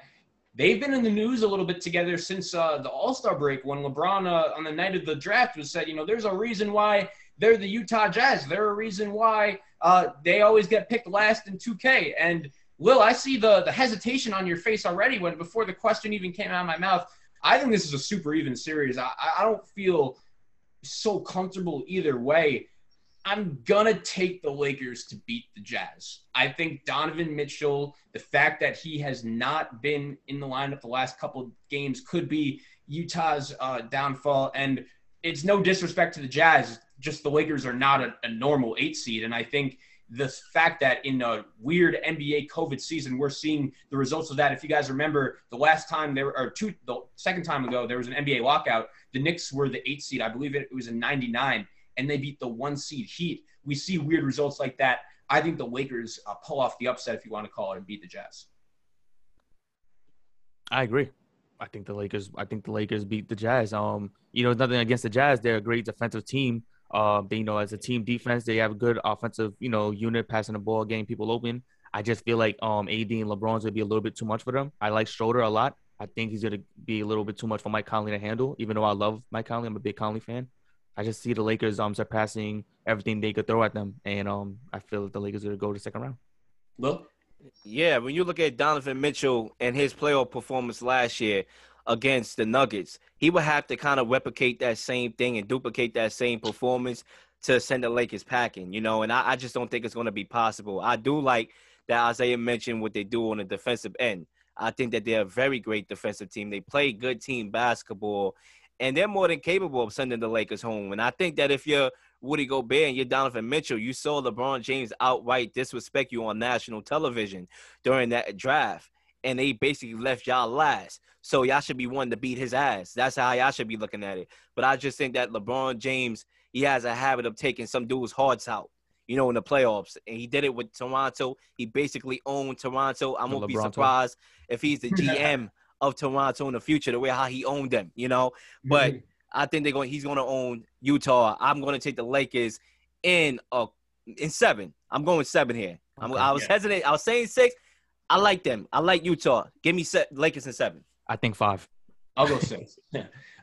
they've been in the news a little bit together since uh, the All Star break when LeBron uh, on the night of the draft was said, you know, there's a reason why they're the Utah Jazz. They're a reason why uh, they always get picked last in 2K. And Will, I see the the hesitation on your face already when before the question even came out of my mouth. I think this is a super even series. I, I don't feel so comfortable either way. I'm gonna take the Lakers to beat the Jazz. I think Donovan Mitchell, the fact that he has not been in the lineup the last couple games, could be Utah's uh, downfall. And it's no disrespect to the Jazz, just the Lakers are not a, a normal eight seed. And I think the fact that in a weird NBA COVID season, we're seeing the results of that. If you guys remember, the last time there or two, the second time ago, there was an NBA lockout. The Knicks were the eight seed. I believe it, it was in '99 and they beat the one seed Heat. We see weird results like that. I think the Lakers uh, pull off the upset, if you want to call it, and beat the Jazz. I agree. I think the Lakers. I think the Lakers beat the Jazz. Um, you know, nothing against the Jazz. They're a great defensive team. Uh, they, you know, as a team defense, they have a good offensive, you know, unit passing the ball, getting people open. I just feel like um AD and LeBron's would be a little bit too much for them. I like Schroeder a lot. I think he's gonna be a little bit too much for Mike Conley to handle. Even though I love Mike Conley, I'm a big Conley fan. I just see the Lakers um surpassing everything they could throw at them, and um I feel that the Lakers are gonna go to second round. Well, Yeah, when you look at Donovan Mitchell and his playoff performance last year against the Nuggets, he would have to kind of replicate that same thing and duplicate that same performance to send the Lakers packing, you know, and I, I just don't think it's going to be possible. I do like that Isaiah mentioned what they do on the defensive end. I think that they're a very great defensive team. They play good team basketball, and they're more than capable of sending the Lakers home. And I think that if you're Rudy Gobert and you're Donovan Mitchell, you saw LeBron James outright disrespect you on national television during that draft, and they basically left y'all last. So y'all should be one to beat his ass. That's how y'all should be looking at it. But I just think that LeBron James, he has a habit of taking some dude's hearts out you know, in the playoffs. And he did it with Toronto. He basically owned Toronto. I won't be surprised if he's the [LAUGHS] GM of Toronto in the future, the way how he owned them, you know. But mm-hmm. I think they're going he's gonna own Utah. I'm gonna take the Lakers in uh in seven. I'm going seven here. Okay, i was yeah. hesitant. I was saying six. I like them. I like Utah. Give me set Lakers in seven. I think five. I'll go six. [LAUGHS]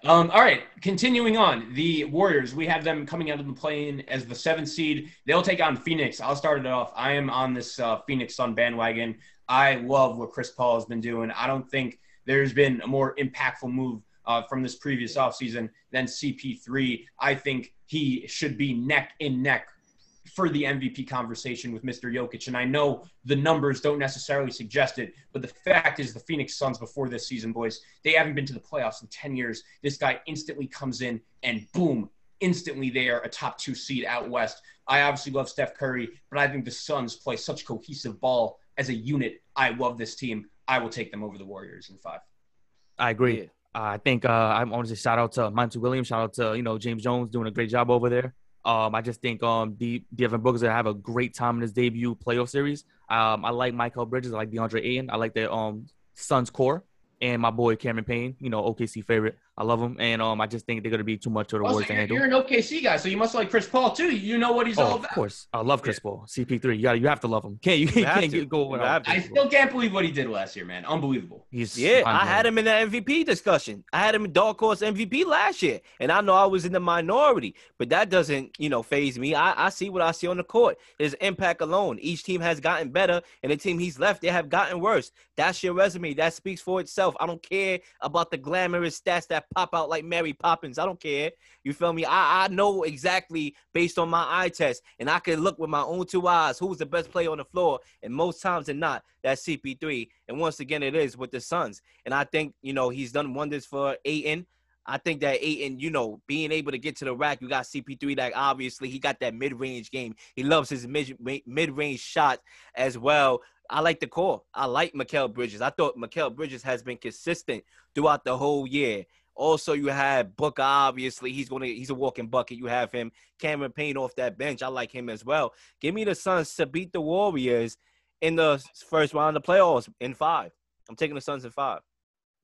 um, all right, continuing on. The Warriors, we have them coming out of the play-in as the seventh seed. They'll take on Phoenix. I'll start it off. I am on this uh, Phoenix Sun bandwagon. I love what Chris Paul has been doing. I don't think there's been a more impactful move uh, from this previous offseason than CP3. I think he should be neck in neck for the MVP conversation with Mr. Jokic. And I know the numbers don't necessarily suggest it, but the fact is the Phoenix Suns before this season, boys, they haven't been to the playoffs in 10 years. This guy instantly comes in and boom, instantly they are a top two seed out west. I obviously love Steph Curry, but I think the Suns play such cohesive ball as a unit. I love this team. I will take them over the Warriors in five. I agree. Yeah. Uh, I think uh, I want to say shout out to Monty Williams, shout out to you know James Jones doing a great job over there. Um, I just think um, the Devin Booker's gonna have a great time in his debut playoff series. Um, I like Mikal Bridges. I like DeAndre Ayton. I like the um Suns core and my boy Cameron Payne. You know, OKC favorite. I love him, and um, I just think they're gonna be too much for the Warriors to handle. You're an OKC guy, so you must like Chris Paul too. You know what he's oh, all about. Of course, I love Chris Paul. CP3, you got you have to love him. Can't you, you can't get, go without. I still can't believe what he did last year, man. Unbelievable. He's yeah. I had him in the MVP discussion. I had him in dark horse MVP last year, and I know I was in the minority, but that doesn't you know faze me. I, I see what I see on the court. His impact alone. Each team has gotten better, and the team he's left, they have gotten worse. That's your resume. That speaks for itself. I don't care about the glamorous stats that pop out like Mary Poppins. I don't care. You feel me? I, I know exactly based on my eye test, and I can look with my own two eyes who's the best player on the floor. And most times than not, that's CP3. And once again, it is with the Suns. And I think, you know, he's done wonders for Ayton. I think that Ayton, you know, being able to get to the rack, you got CP3 that obviously he got that mid range game. He loves his mid range shot as well. I like the core. I like Mikal Bridges. I thought Mikal Bridges has been consistent throughout the whole year. Also, you had Booker. Obviously, he's gonna he's a walking bucket. You have him, Cameron Payne off that bench. I like him as well. Give me the Suns to beat the Warriors in the first round of the playoffs in five. I'm taking the Suns in 5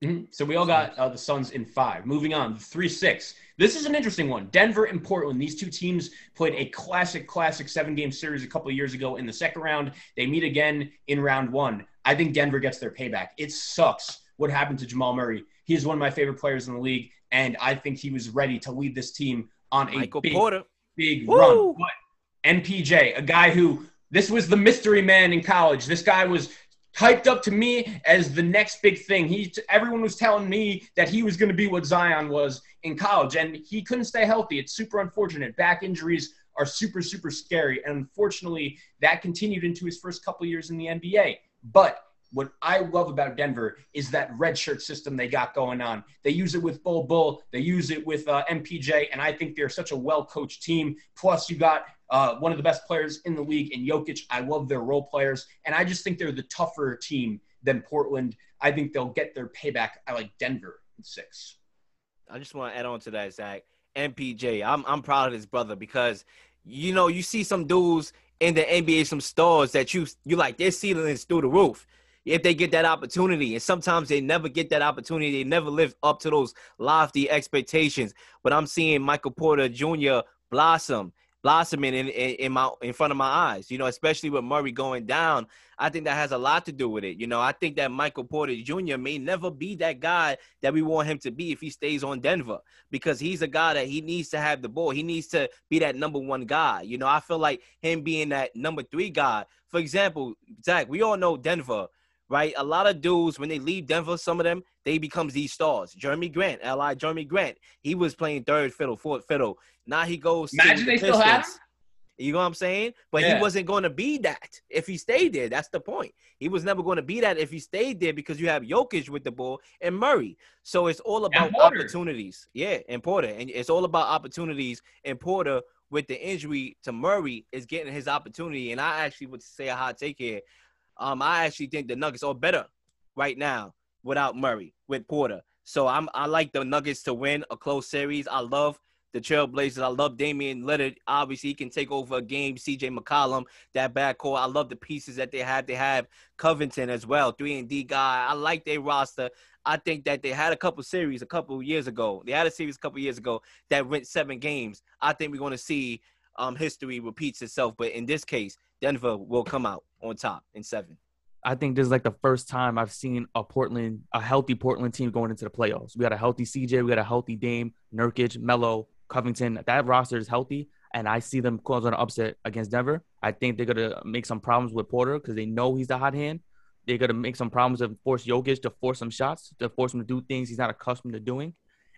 mm-hmm. So we all got uh, the Suns in five. Moving on, three six. This is an interesting one. Denver and Portland. These two teams played a classic, classic seven game series a couple years ago in the second round. They meet again in round one. I think Denver gets their payback. It sucks what happened to Jamal Murray. He is one of my favorite players in the league, and I think he was ready to lead this team on a Michael big, Porter. big Woo! run. But MPJ, a guy who this was the mystery man in college. This guy was hyped up to me as the next big thing. He everyone was telling me that he was going to be what Zion was in college, and he couldn't stay healthy. It's super unfortunate. Back injuries are super super scary, and unfortunately, that continued into his first couple years in the NBA. But what I love about Denver is that red shirt system they got going on. They use it with Bol Bull, they use it with uh, MPJ, and I think they're such a well coached team. Plus, you got uh, one of the best players in the league in Jokic. I love their role players, and I just think they're the tougher team than Portland. I think they'll get their payback. I like Denver in six. I just want to add on to that, Zach. MPJ, I'm I'm proud of his brother because you know you see some dudes in the NBA, some stars that you you like their ceiling is through the roof if they get that opportunity. And sometimes they never get that opportunity. They never live up to those lofty expectations. But I'm seeing Michael Porter Jr. blossom blossoming in, in, in my in front of my eyes. You know, especially with Murray going down, I think that has a lot to do with it. You know, I think that Michael Porter Jr. may never be that guy that we want him to be if he stays on Denver because he's a guy that he needs to have the ball. He needs to be that number one guy. You know, I feel like him being that number three guy. For example, Zach, we all know Denver right? A lot of dudes when they leave Denver, some of them they become these stars. Jerami Grant, Li Jerami Grant, he was playing third fiddle, fourth fiddle. Now he goes. Imagine the they still have him. You know what I'm saying? But Yeah. he wasn't going to be that if he stayed there. That's the point. He was never going to be that if he stayed there because you have Jokic with the ball and Murray. So it's all about opportunities. Yeah, and Porter. And it's all about opportunities. And Porter, with the injury to Murray, is getting his opportunity. And I actually would say a hot take here. Um, I actually think the Nuggets are better right now without Murray, with Porter. So I'm I like the Nuggets to win a close series. I love the Trailblazers. I love Damian Lillard. Obviously, he can take over a game. CJ McCollum, that backcourt. I love the pieces that they have. They have Covington as well, three and D guy. I like their roster. I think that they had a couple series a couple years ago. They had a series a couple years ago that went seven games. I think we're going to see um, history repeats itself. But in this case, Denver will come out on top in seven. I think this is like the first time I've seen a Portland, a healthy Portland team going into the playoffs. We got a healthy CJ, we got a healthy Dame, Nurkic, Melo, Covington. That roster is healthy, and I see them causing an upset against Denver. I think they're gonna make some problems with Porter because they know he's the hot hand. They're gonna make some problems and force Jokic to force some shots, to force him to do things he's not accustomed to doing.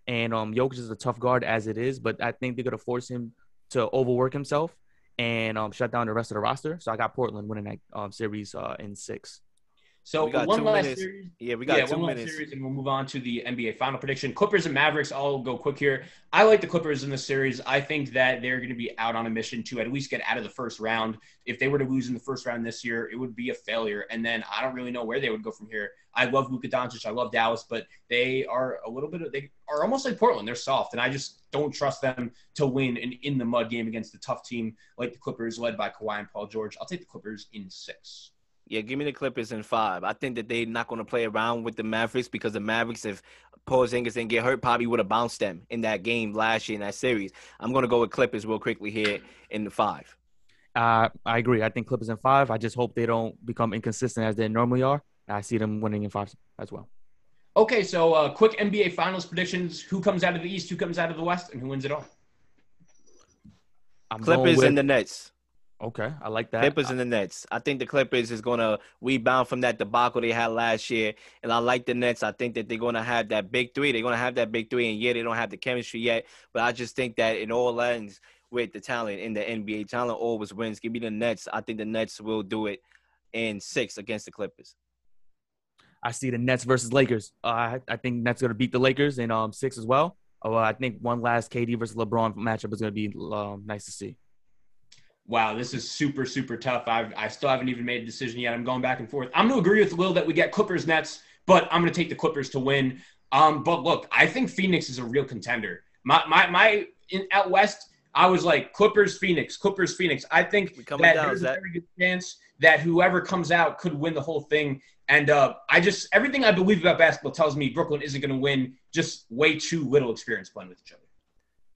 And um, Jokic is a tough guard as it is, but I think they're gonna force him to overwork himself and um, shut down the rest of the roster. So I got Portland winning that um, series uh, in six. So We got one last minutes. series. Yeah, we got yeah, two one last series, and we'll move on to the NBA final prediction. Clippers and Mavericks. I'll go quick here. I like the Clippers in this series. I think that they're going to be out on a mission to at least get out of the first round. If they were to lose in the first round this year, it would be a failure. And then I don't really know where they would go from here. I love Luka Doncic. I love Dallas, but they are a little bit of they are almost like Portland. They're soft, and I just don't trust them to win an in the mud game against a tough team like the Clippers, led by Kawhi and Paul George. I'll take the Clippers in six. Yeah, give me the Clippers in five. I think that they're not going to play around with the Mavericks because the Mavericks, if Paul Porzingis didn't get hurt, probably would have bounced them in that game last year in that series. I'm going to go with Clippers real quickly here in the five. Uh, I agree. I think Clippers in five. I just hope they don't become inconsistent as they normally are. I see them winning in five as well. Okay, so uh, quick NBA Finals predictions: Who comes out of the East? Who comes out of the West? And who wins it all? I'm Clippers with- and the Nets. Okay, I like that. Clippers and the Nets. I think the Clippers is going to rebound from that debacle they had last year. And I like the Nets. I think that they're going to have that big three. They're going to have that big three. And yeah, they don't have the chemistry yet. But I just think that it all ends with the talent in the NBA. Talent always wins. Give me the Nets. I think the Nets will do it in six against the Clippers. I see the Nets versus Lakers. Uh, I, I think Nets going to beat the Lakers in um six as well. Uh, I think one last KD versus LeBron matchup is going to be um, nice to see. Wow, this is super super tough. I've, I still haven't even made a decision yet. I'm going back and forth. I'm going to agree with Will that we get Clippers Nets, but I'm going to take the Clippers to win. Um, but look, I think Phoenix is a real contender. My my my in out west, I was like Clippers Phoenix, Clippers Phoenix. I think that down, there's a very good chance that whoever comes out could win the whole thing. And uh, I just everything I believe about basketball tells me Brooklyn isn't going to win. Just way too little experience playing with each other.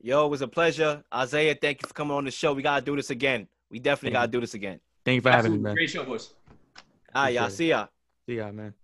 Yo, it was a pleasure. Isaiah, thank you for coming on the show. We got to do this again. We definitely got to do this again. Thank you for having me, man. great show, boys. All right, y'all. Appreciate it. See ya. See ya, man.